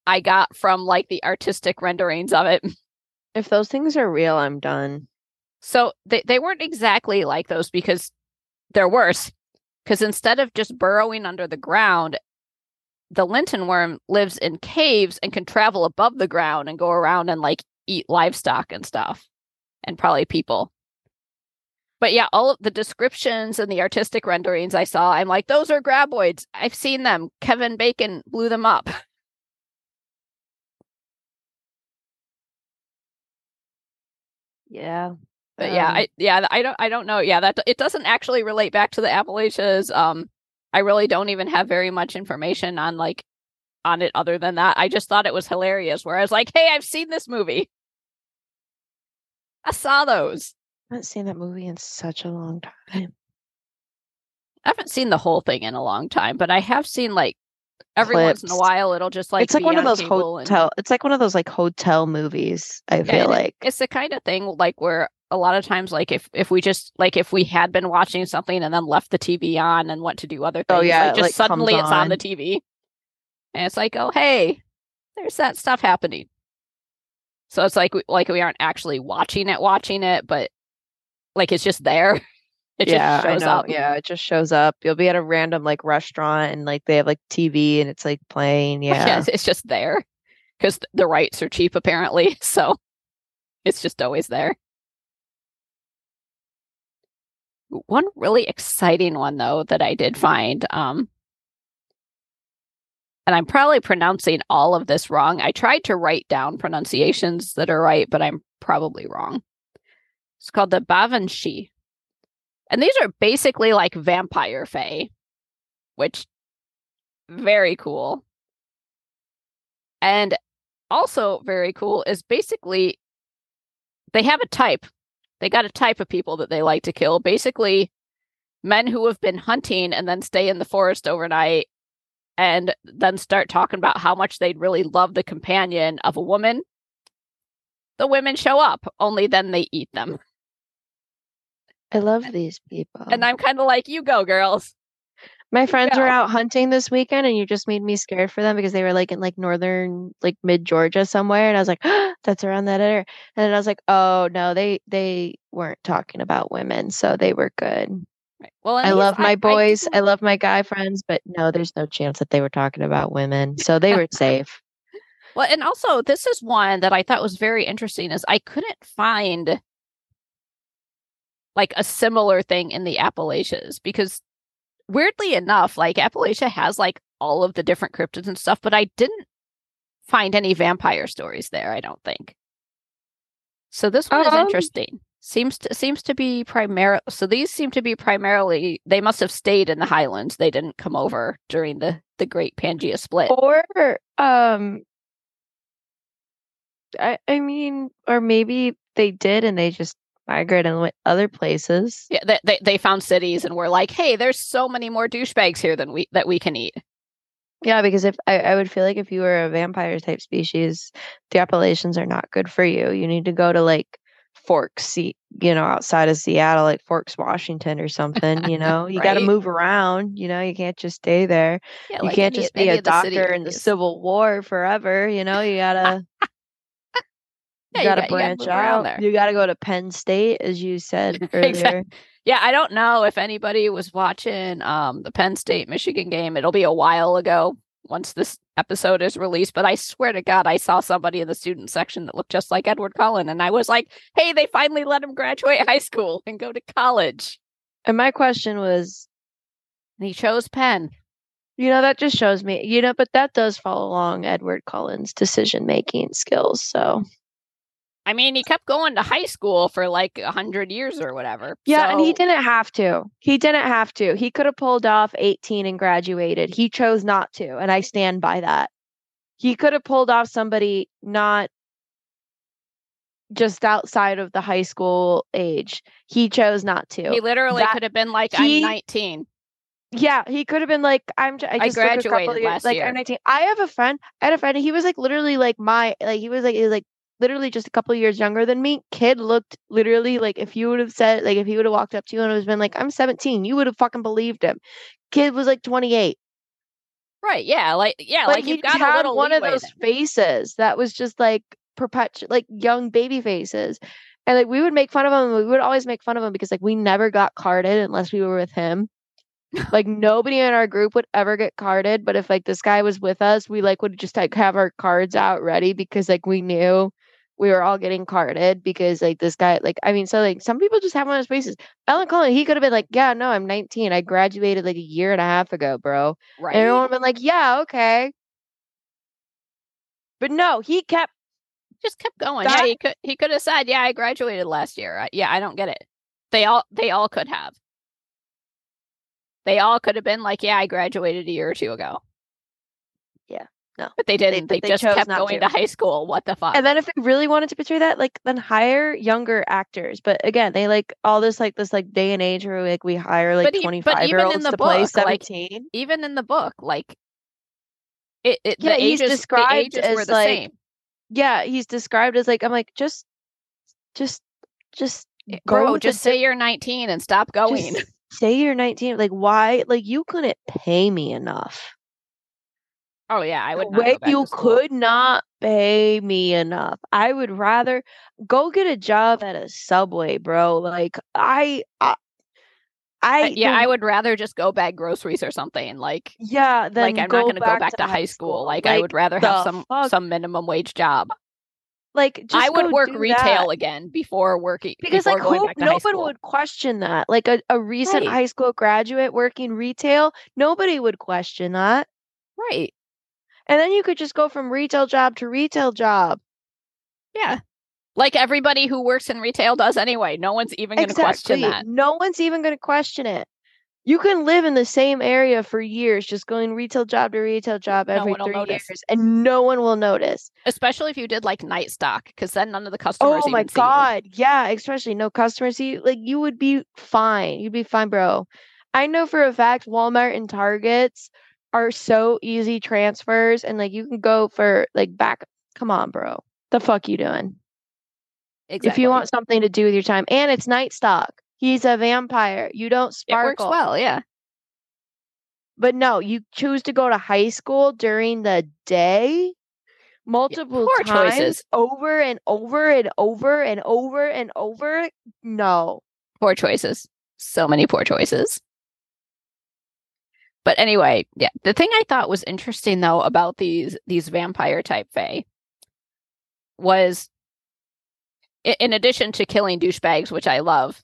I got from like the artistic renderings of it. If those things are real, I'm done. So they, they weren't exactly like those because they're worse. Because instead of just burrowing under the ground, the Linton worm lives in caves and can travel above the ground and go around and like eat livestock and stuff and probably people. But yeah, all of the descriptions and the artistic renderings I saw, I'm like, those are graboids. I've seen them. Kevin Bacon blew them up. Yeah. But yeah, Um, I yeah, I don't I don't know. Yeah, that it doesn't actually relate back to the Appalachias. Um I really don't even have very much information on like on it other than that. I just thought it was hilarious where I was like, "Hey, I've seen this movie. I saw those." I haven't seen that movie in such a long time. I haven't seen the whole thing in a long time, but I have seen like every once in a while it'll just like it's like one of those cable and- hotel. It's like one of those like hotel movies. I feel like it's the kind of thing like where a lot of times like if if we just like if we had been watching something and then left the TV on and went to do other oh, things, Oh, yeah, like just like, suddenly it's on the. TV, and it's like, oh hey, there's that stuff happening. So it's like we- like we aren't actually watching it, watching it, but like it's just there. It yeah, just shows up. Yeah, it just shows up. You'll be at a random like restaurant and like they have like TV and it's like playing. Yeah. Yes, it's just there because the rights are cheap apparently. So it's just always there. One really exciting one though that I did find, um, and I'm probably pronouncing all of this wrong. I tried to write down pronunciations that are right, but I'm probably wrong. It's called the Baobhan Sith. And these are basically like vampire fae, which very cool. And also very cool is basically they have a type. They got a type of people that they like to kill. Basically, men who have been hunting and then stay in the forest overnight and then start talking about how much they'd really love the companion of a woman. The women show up, only then they eat them. I love these people. And I'm kind of like, you go, girls. My friends were out hunting this weekend, and you just made me scared for them because they were like in like northern, like mid Georgia somewhere, and I was like, ah, "That's around that area." And then I was like, "Oh no, they they weren't talking about women, so they were good." Right. Well, I love my boys, do- I, love my guy friends, but no, there's no chance that they were talking about women, so they were safe. Well, and also this is one that I thought was very interesting is I couldn't find like a similar thing in the Appalachians because weirdly enough, like Appalachia has like all of the different cryptids and stuff, but I didn't find any vampire stories there, I don't think. So this one is Um, interesting. Seems to seems to be primary so these seem to be primarily they must have stayed in the highlands. They didn't come over during the the great Pangea split. Or um, I I mean, or maybe they did, and they just migrated and went other places. Yeah, they, they they found cities and were like, "Hey, there's so many more douchebags here than we that we can eat." Yeah, because if I, I would feel like if you were a vampire type species, the Appalachians are not good for you. You need to go to like Forks, you know, outside of Seattle, like Forks, Washington, or something. You know, you got to move around. You know, you can't just stay there. Yeah, you like can't any- just be a doctor in the. Civil War forever. You know, you gotta. Yeah, You you gotta got- you gotta branch around out. there. You gotta go to Penn State, as you said earlier. Exact- Yeah, I don't know if anybody was watching um the Penn State Michigan game. It'll be a while ago once this episode is released, but I swear to God, I saw somebody in the student section that looked just like Edward Cullen, and I was like, "Hey, they finally let him graduate high school and go to college." And my question was, And he chose Penn. you know, that just shows me, you know, but that does follow along Edward Cullen's decision making skills. So I mean, he kept going to high school for like a hundred years or whatever. Yeah, and he didn't have to. He didn't have to. He could have pulled off 18 and graduated. He chose not to, and I stand by that. He could have pulled off somebody not just outside of the high school age. He chose not to. He literally That- could have been like, he- "I'm 19." yeah, he could have been like, I'm. j- I, I just took a couple graduated years- last like, year. I'm 19. I have a friend. I had a friend. and He was like literally like my like he was like he was like literally just a couple years younger than me. Kid looked literally like if you would have said like if he would have walked up to you and it was been like I'm 17, you would have fucking believed him. Kid was like 28. Right? Yeah, like yeah, like like, just got a had little one of those there. faces that was just like perpetual like young baby faces. And like we would make fun of him. We would always make fun of him because like we never got carded unless we were with him. like nobody in our group would ever get carded, but if like this guy was with us, we like would just like have our cards out ready because like we knew we were all getting carded because like this guy like I mean so like some people just have one of those faces. Ellen Cullen, he could have been like, Yeah, no, I'm 19. I graduated like a year and a half ago, bro. Right? And everyone would have been like, Yeah, okay. But no, he kept just kept going. That- yeah, he could he could have said, "Yeah, I graduated last year." I, yeah, I don't get it. They all they all could have. They all could have been like, "Yeah, I graduated a year or two ago." No. but they didn't. They, they just kept going to. to. high school. What the fuck? And then if they really wanted to portray that, like then hire younger actors. But again, they like all this like this like day and age where like we hire like twenty five year olds to play book, like, seventeen. Even in the book, like it, it Yeah, the he's ages described the ages were as, the like, same. yeah, he's described as like I'm like just just just eh, go Bro, with just say you're 19 and stop going. Just say you're 19. Like, why? Like, you couldn't pay me enough. Oh yeah, I would The not way go back you could not pay me enough. I would rather go get a job at a Subway, bro. Like, I, I, I Uh, yeah, the- I would rather just go bag groceries or something. Like yeah. Then like I'm not going to go back to high school. Like, I would rather have some fuck? some minimum wage job. like. Just I would work retail that. again before working because before like going who, to no one would question that. Like a, a recent Right. high school graduate working retail, nobody would question that. Right. And then you could just go from retail job to retail job. Yeah. Like everybody who works in retail does anyway. No one's even going to question that. No one's even going to question it. You can live in the same area for years, just going retail job to retail job every will three notice. years, and no one will notice. Especially if you did like night stock, because then none of the customers. Oh my even see you. god, yeah, especially no customers. See, like you would be fine. You'd be fine, bro. I know for a fact Walmart and Targets are so easy transfers, and like you can go for like back. Come on, bro. The fuck you doing? Exactly. If you want something to do with your time, and it's night stock. He's a vampire. You don't sparkle it works well, yeah. But no, you choose to go to high school during the day multiple poor times choices. over and over and over and over and over. No. Poor choices. So many poor choices. But anyway, yeah. The thing I thought was interesting though about these these vampire type fae was in addition to killing douchebags, which I love,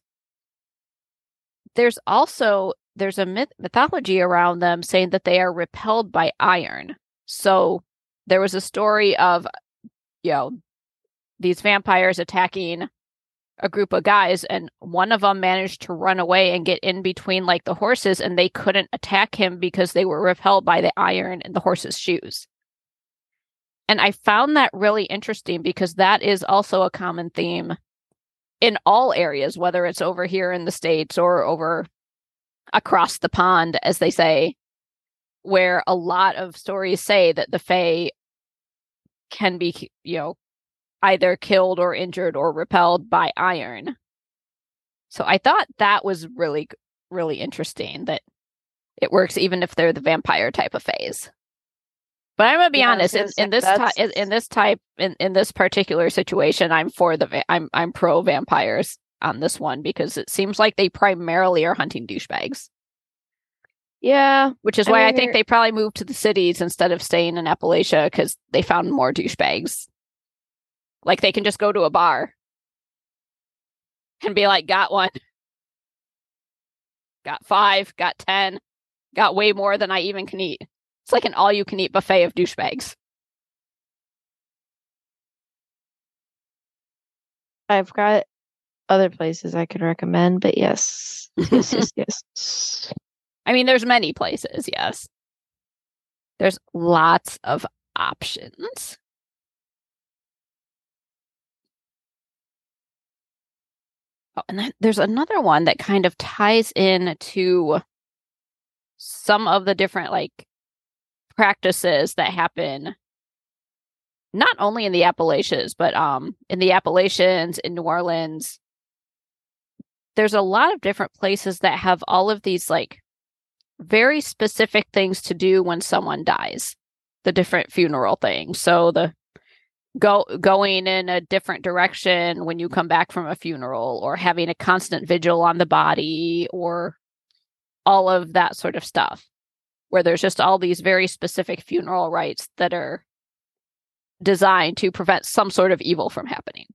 there's also there's a myth mythology around them saying that they are repelled by iron. So there was a story of you know these vampires attacking a group of guys and one of them managed to run away and get in between like the horses and they couldn't attack him because they were repelled by the iron in the horse's shoes. And I found that really interesting because that is also a common theme in all areas whether it's over here in the states or over across the pond as they say where a lot of stories say that the fae can be you know either killed or injured or repelled by iron. So I thought that was really really interesting that it works even if they're the vampire type of phase. But I'm gonna be Yeah, honest in, in this type that's- in, in this type in, in this particular situation, I'm for the va- I'm I'm pro vampires on this one because it seems like they primarily are hunting douchebags, Yeah. which is I why I mean, think they probably moved to the cities instead of staying in Appalachia because they found more douchebags. Like they can just go to a bar and be like, got one, got five, got 10, got way more than I even can eat. It's like an all you can eat buffet of douchebags. I've got other places I could recommend, but yes. Yes, yes, yes. I mean, there's many places, yes. There's lots of options. Oh, and then there's another one that kind of ties in to some of the different like practices that happen not only in the Appalachians, but um in the Appalachians, in New Orleans. There's a lot of different places that have all of these like very specific things to do when someone dies. The different funeral things. So the go going in a different direction when you come back from a funeral or having a constant vigil on the body or all of that sort of stuff where there's just all these very specific funeral rites that are designed to prevent some sort of evil from happening.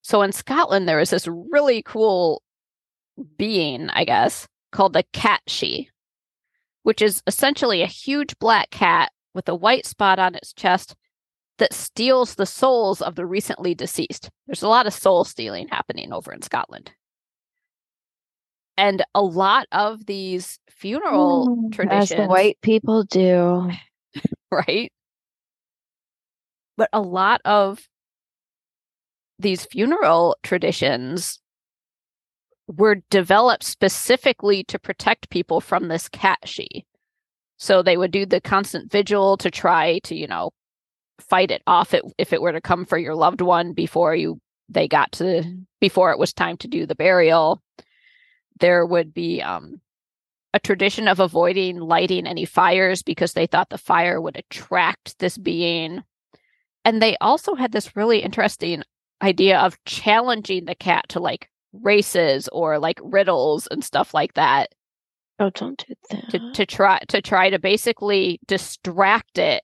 So in Scotland there is this really cool being, I guess, called the Cat Sìth, which is essentially a huge black cat with a white spot on its chest that steals the souls of the recently deceased. There's a lot of soul stealing happening over in Scotland. And a lot of these funeral Mm, As traditions, the white people do. right? But a lot of these funeral traditions were developed specifically to protect people from this Cat Sìth. So they would do the constant vigil to try to, you know, fight it off it, if it were to come for your loved one before you they got to before it was time to do the burial. There would be um a tradition of avoiding lighting any fires because they thought the fire would attract this being. And they also had this really interesting idea of challenging the cat to like races or like riddles and stuff like that Oh, don't do that. to, to try to try to basically distract it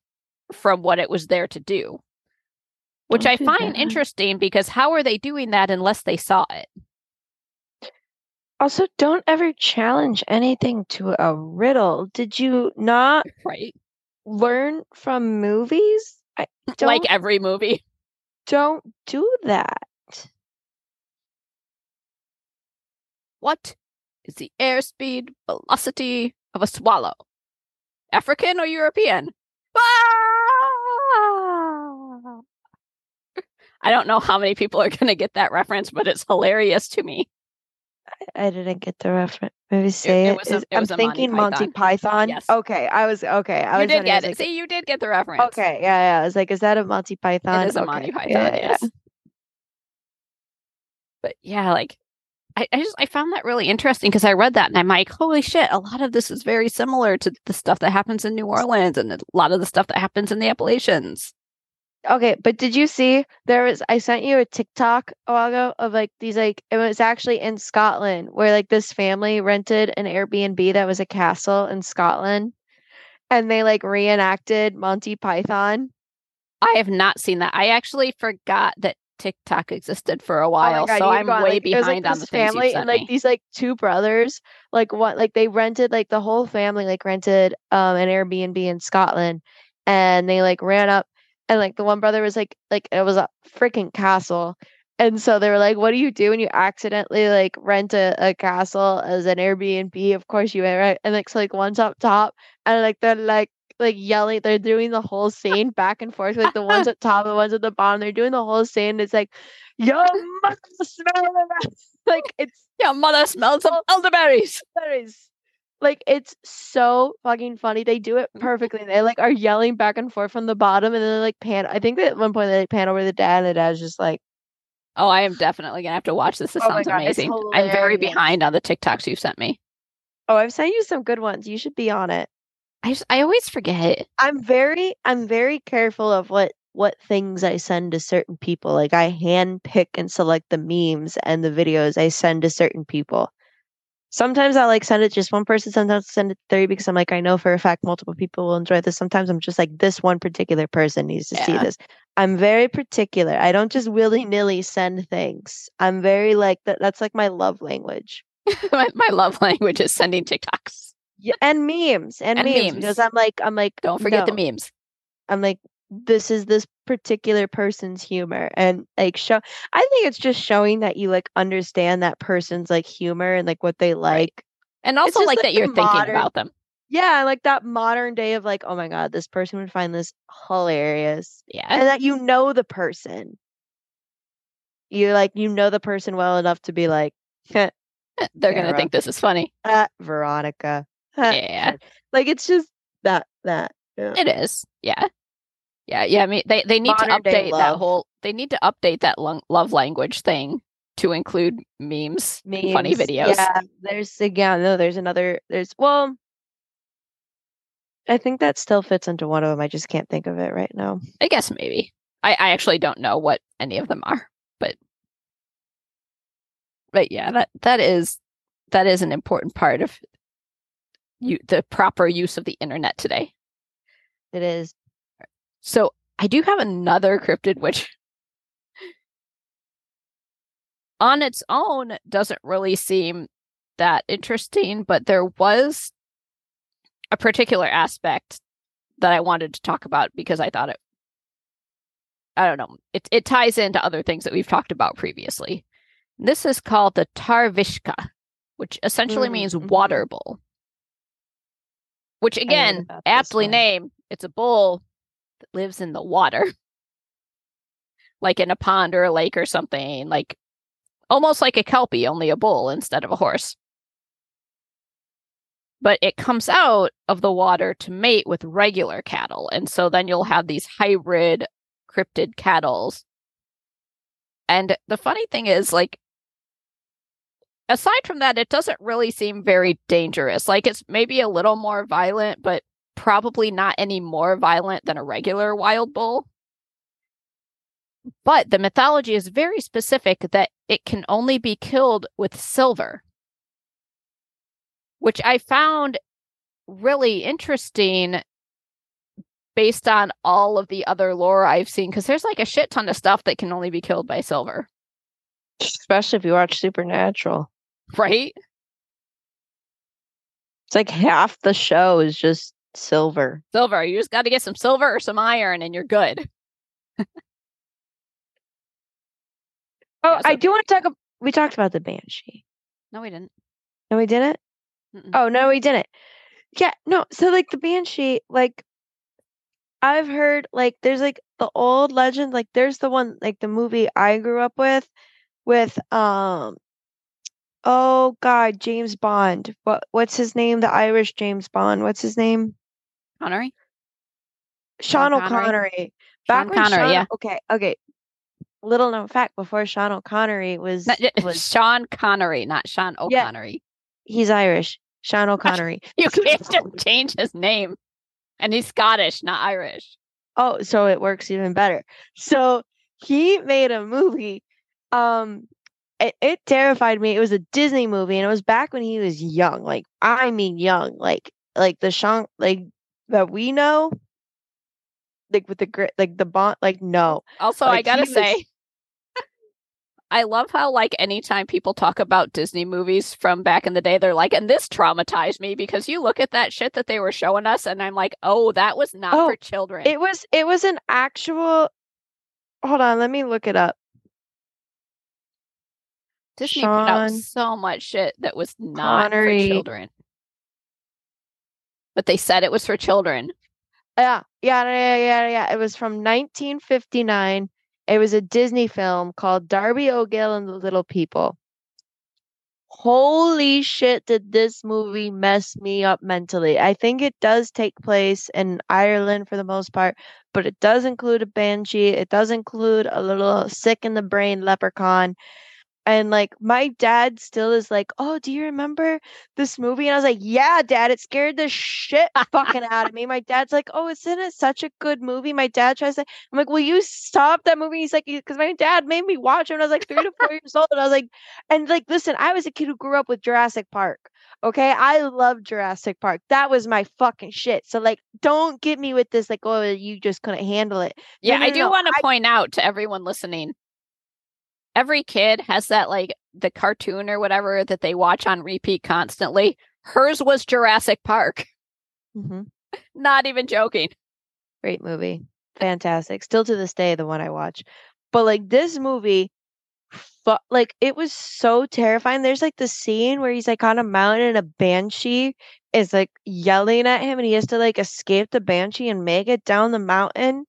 from what it was there to do. Which Don't I find that. interesting because how are they doing that unless they saw it? Also, don't ever challenge anything to a riddle. Did you not Right. learn from movies? I don't Like every movie. don't do that. What is the airspeed velocity of a swallow. African or European? Ah! I don't know how many people are going to get that reference, but it's hilarious to me. I didn't get the reference. Maybe say it it. was a- it I'm a Monty thinking Monty Python. Python. Yes. Okay, I was okay. I you was did get it. like, See, you did get the reference. Okay, yeah, yeah. I was like, is that a Monty Python? It is a Monty Python, yeah, yeah, yes. But yeah, like I, I just I found that really interesting because I read that and I'm like, holy shit, a lot of this is very similar to the stuff that happens in New Orleans and a lot of the stuff that happens in the Appalachians. Okay, but did you see there was I sent you a TikTok a while ago of like these like it was actually in Scotland where like this family rented an Airbnb that was a castle in Scotland and they like reenacted Monty Python. I have not seen that. I actually forgot that TikTok existed for a Oh while, God, so you need to I'm way like, it was, behind like, on the family and like me. these like two brothers like what like they rented like the whole family like rented um an Airbnb in Scotland and they like ran up and like the one brother was like like it was a freaking castle and so they were like what do you do when you accidentally like rent a, a castle as an Airbnb of course you went right and like so like one's up top and like they're like like yelling they're doing the whole scene back and forth like the ones at top the ones at the bottom they're doing the whole scene it's like Yo, mother smell like it's Yeah, mother smells of elderberries. berries. Like it's so fucking funny. They do it mm-hmm. perfectly. They like are yelling back and forth from the bottom, and then they like pan. I think that at one point they like, pan over the dad, and the dad's just like, Oh, I am definitely gonna have to watch this. This Oh sounds God, amazing. I'm very behind on the TikToks you've sent me. "Oh, I've sent you some good ones. You should be on it." I just I always forget. I'm very, I'm very careful of what what things I send to certain people. Like I hand pick and select the memes and the videos I send to certain people. Sometimes I like send it to just one person, sometimes I send it to three because I'm like, I know for a fact multiple people will enjoy this. Sometimes I'm just like, this one particular person needs to see this. I'm very particular. I don't just willy nilly send things. I'm very like that. That's like my love language. my, my love language is sending TikToks. Yeah, and memes and, And memes, because. I'm like, I'm like, Don't forget the memes. I'm like, this is this particular person's humor. And like show I think it's just showing that you like understand that person's like humor and like what they like. And also like like that you're thinking about them. Yeah, like that modern day of like, oh my God, this person would find this hilarious. Yeah. And that you know the person. You like you know the person well enough to be like, They're gonna think this is funny. ah, Veronica. Yeah. Like it's just that that. Yeah. It is. Yeah. Yeah. Yeah. I mean they, they need Modern to update that whole they need to update that lung, love language thing to include memes, and funny videos. Yeah, there's again, no, there's another. There's well, I think that still fits into one of them. I just can't think of it right now. I guess maybe. I, I actually don't know what any of them are, but but yeah, that that is that is an important part of you the proper use of the internet today. It is. So I do have another cryptid which on its own doesn't really seem that interesting, but there was a particular aspect that I wanted to talk about because I thought it I don't know. It it ties into other things that we've talked about previously. This is called the Tarbh-uisge, which essentially Mm, means mhm. water bull. Which again, aptly named, it's a bull that lives in the water. like in a pond or a lake or something, like almost like a kelpie, only a bull instead of a horse. But it comes out of the water to mate with regular cattle. And so then you'll have these hybrid cryptid cattle. And the funny thing is, like, aside from that, it doesn't really seem very dangerous. Like, it's maybe a little more violent, but probably not any more violent than a regular wild bull. But the mythology is very specific that it can only be killed with silver, which I found really interesting based on all of the other lore I've seen. Because there's like a shit ton of stuff that can only be killed by silver, Especially if you watch Supernatural. right? It's like half the show is just silver. Silver. You just got to get some silver or some iron and you're good. Oh, Yeah, I do want to talk. ab- We talked about the banshee. No, we didn't. No, we didn't. Mm-mm. Oh no, we didn't. Yeah, no. So like the banshee, like I've heard like there's like the old legend, like there's the one like the movie I grew up with with um oh god, James Bond. What what's his name? The Irish James Bond. What's his name? Connery. Sean Sean Connery. O'Connery. Back Sean when Connery, Sean, yeah. okay, okay. Little known fact before Sean O'Connery was Not- was Sean Connery, not Sean Yeah. O'Connery. he's Irish. Sean O'Connery. You can't just change his name. And he's Scottish, not Irish. Oh, so it works even better. So he made a movie. Um, it, it terrified me. It was a Disney movie, and it was back when he was young. Like I mean, young. Like like the Sean like that we know. Like with the grit, like the bond. Like no, Also, I gotta was- say, I love how like anytime people talk about Disney movies from back in the day, they're like, and this traumatized me because you look at that shit that they were showing us, and I'm like, oh, that was not Oh, for children. it was it was an actual. Hold on, let me look it up. Disney put out so much shit that was not Connery. for children. But they said it was for children. Yeah, yeah, yeah, yeah, yeah. It was from 1959. It was a Disney film called Darby O'Gill and the Little People. Holy shit, did this movie mess me up mentally? I think it does take place in Ireland for the most part, but it does include a banshee. It does include a little sick in the brain leprechaun. And like my dad still is like, "Oh, do you remember this movie?" And I was like, "Yeah, dad, it scared the shit fucking out of me." My dad's like, "Oh, isn't it such a good movie?" My dad tries to I'm like, "Will you stop that movie?" He's like, "Because my dad made me watch it when I was like 3 to 4 years old." And I was like, and like, listen, I was a kid who grew up with Jurassic Park. Okay? I love Jurassic Park. That was my fucking shit. So like, don't get me with this like, "Oh, you just couldn't handle it." No, Yeah, no, I do no, want to I- point out to everyone listening. Every kid has that like the cartoon or whatever that they watch on repeat constantly. Hers was Jurassic Park. Mhm. Not even joking. Great movie. Fantastic. Still to this day, the one I watch. But like this movie, fu- like it was so terrifying. There's like the scene where he's like on a mountain and a banshee is like yelling at him and he has to like escape the banshee and make it down the mountain.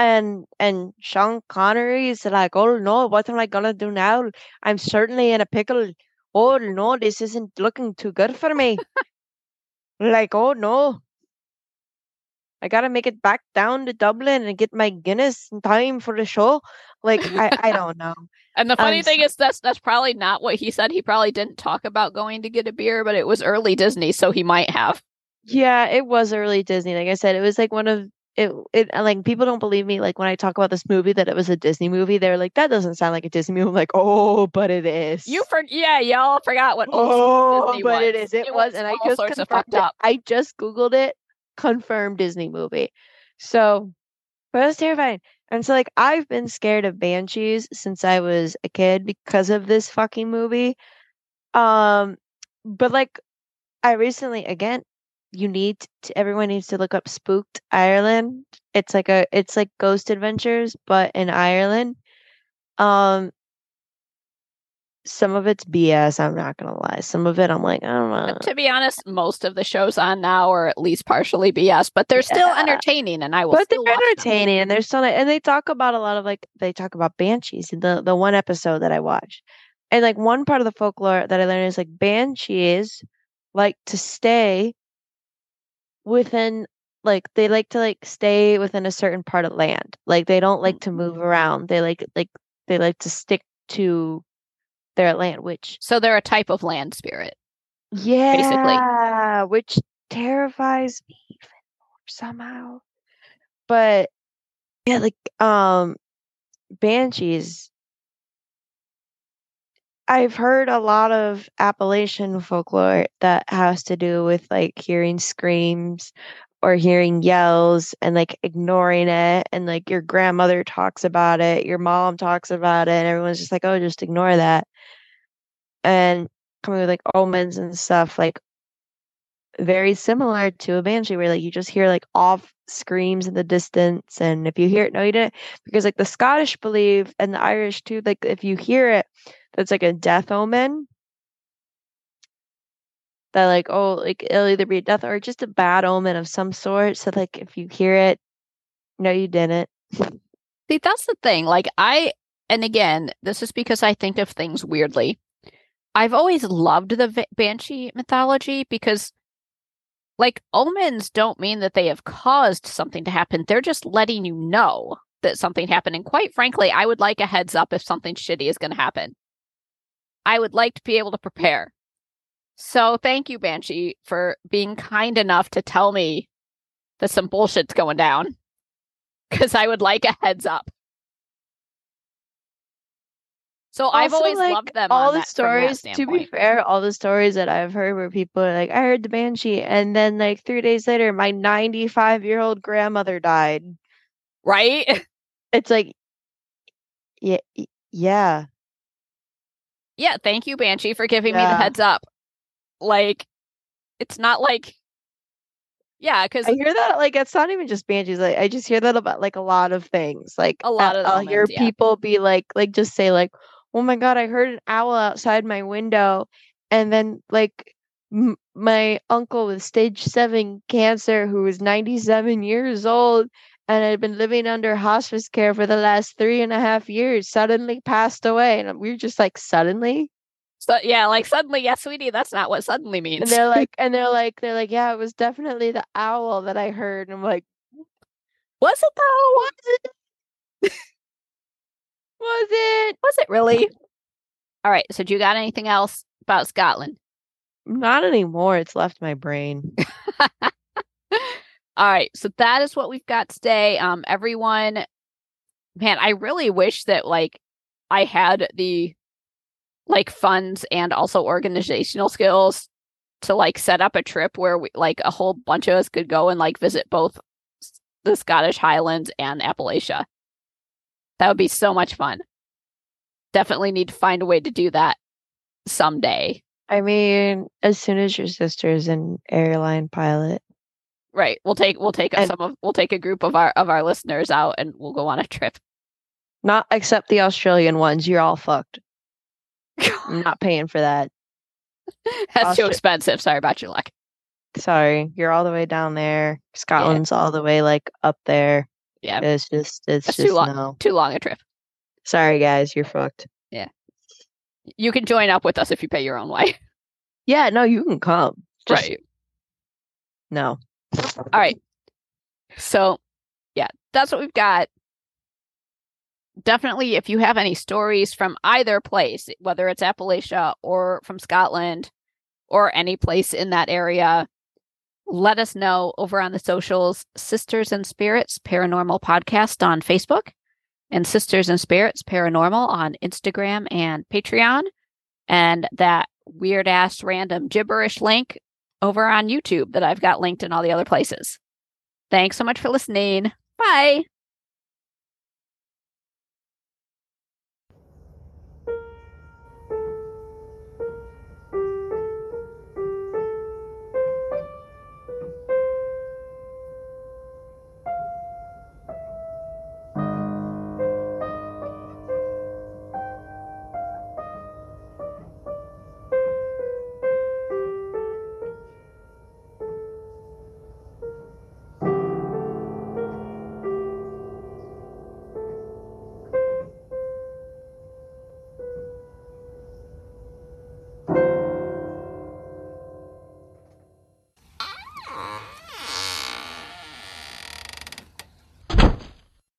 And and Sean Connery is like, oh no, what am I gonna do now? I'm certainly in a pickle. Oh no, this isn't looking too good for me. like, oh no. I gotta make it back down to Dublin and get my Guinness in time for the show. Like I, I don't know. And the funny Um, thing is that's that's probably not what he said. He probably didn't talk about going to get a beer, but it was early Disney, so he might have. Yeah, it was early Disney. Like I said, it was like one of it. It like people don't believe me. Like when I talk about this movie that it was a Disney movie, they're like, that doesn't sound like a Disney movie. I'm like, oh, but it is. You for yeah, y'all forgot what oh, but it was. is. It, It was, was and I just confirmed it. up. I just googled it. Confirmed Disney movie. So, but it was terrifying. And so, like, I've been scared of banshees since I was a kid because of this fucking movie. Um, but like, I recently again, you need to. Everyone needs to look up Spooked Ireland. It's like a, it's like Ghost Adventures, but in Ireland. Um, some of it's BS. I'm not gonna lie. Some of it, I'm like, I don't know. To be honest, most of the shows on now are at least partially BS, but they're still entertaining, and I will but they're watch them. entertaining and they're still and they talk about a lot of like they talk about banshees in the the one episode that I watched. And like one part of the folklore that I learned is like banshees like to stay within like they like to like stay within a certain part of land. Like they don't like to move around. They like like they like to stick to their land, which So they're a type of land spirit. yeah, basically, which terrifies me even more somehow. But yeah, like um banshees. I've heard a lot of Appalachian folklore that has to do with like hearing screams or hearing yells and like ignoring it and like your grandmother talks about it, your mom talks about it, and everyone's just like, "Oh, just ignore that." And coming with like omens and stuff like very similar to a banshee where like you just hear like off screams in the distance and if you hear it no you didn't because like the scottish believe and the irish too like if you hear it that's like a death omen that like oh like it'll either be a death or just a bad omen of some sort. So like if you hear it, no, you didn't. See, that's the thing. Like I, and again, this is because I think of things weirdly. I've always loved the v- banshee mythology because, like, omens don't mean that they have caused something to happen. They're just letting you know that something happened. And quite frankly, I would like a heads up if something shitty is going to happen. I would like to be able to mm. prepare. So thank you, Banshee, for being kind enough to tell me that some bullshit's going down. Because I would like a heads up. So I've always like, loved them. all the that stories to be fair all the stories that i've heard where people are like i heard the banshee and then like three days later my 95 year old grandmother died right? it's like yeah yeah yeah, thank you, Banshee, for giving me the heads up. Like, it's not like, yeah, because i hear that like it's not even just banshees like i just hear that about like a lot of things like A lot of i'll hear yeah. people be like like just say like oh my god i heard an owl outside my window and then like m- my uncle with stage 7 cancer who was 97 years old and had been living under hospice care for the last three and a half years suddenly passed away and we were just like suddenly so, yeah, like suddenly, yeah, sweetie, that's not what suddenly means. and they're like and they're like they're like yeah it was definitely the owl that i heard and i'm like was it though? was it was it Was it really? All right. So, do you got anything else about Scotland? not anymore it's left my brain All right. So that is what we've got today. Um, everyone, man, I really wish that like I had the like funds and also organizational skills to like set up a trip where we like a whole bunch of us could go and like visit both the Scottish Highlands and Appalachia. That would be so much fun. Definitely need to find a way to do that someday. I mean, as soon as your sister's an airline pilot, Right. We'll take we'll take And- some of we'll take a group of our of our listeners out and we'll go on a trip. not except the Australian ones, you're all fucked. I'm not paying for that. That's too expensive. Sorry about your luck. Sorry, you're all the way down there. Scotland's all the way like up there. Yeah, It's just, it's That's too long. no. too long a trip. Sorry, guys, you're fucked. Yeah. You can join up with us if you pay your own way. Yeah, no, you can come. Just, right. No. All right. So, yeah, that's what we've got. Definitely, if you have any stories from either place, whether it's Appalachia or from Scotland or any place in that area, let us know over on the socials Sisters and Spirits Paranormal Podcast on Facebook and Sisters and Spirits Paranormal on Instagram and Patreon. And that weird ass random gibberish link over on YouTube that I've got linked in all the other places. Thanks so much for listening. Bye.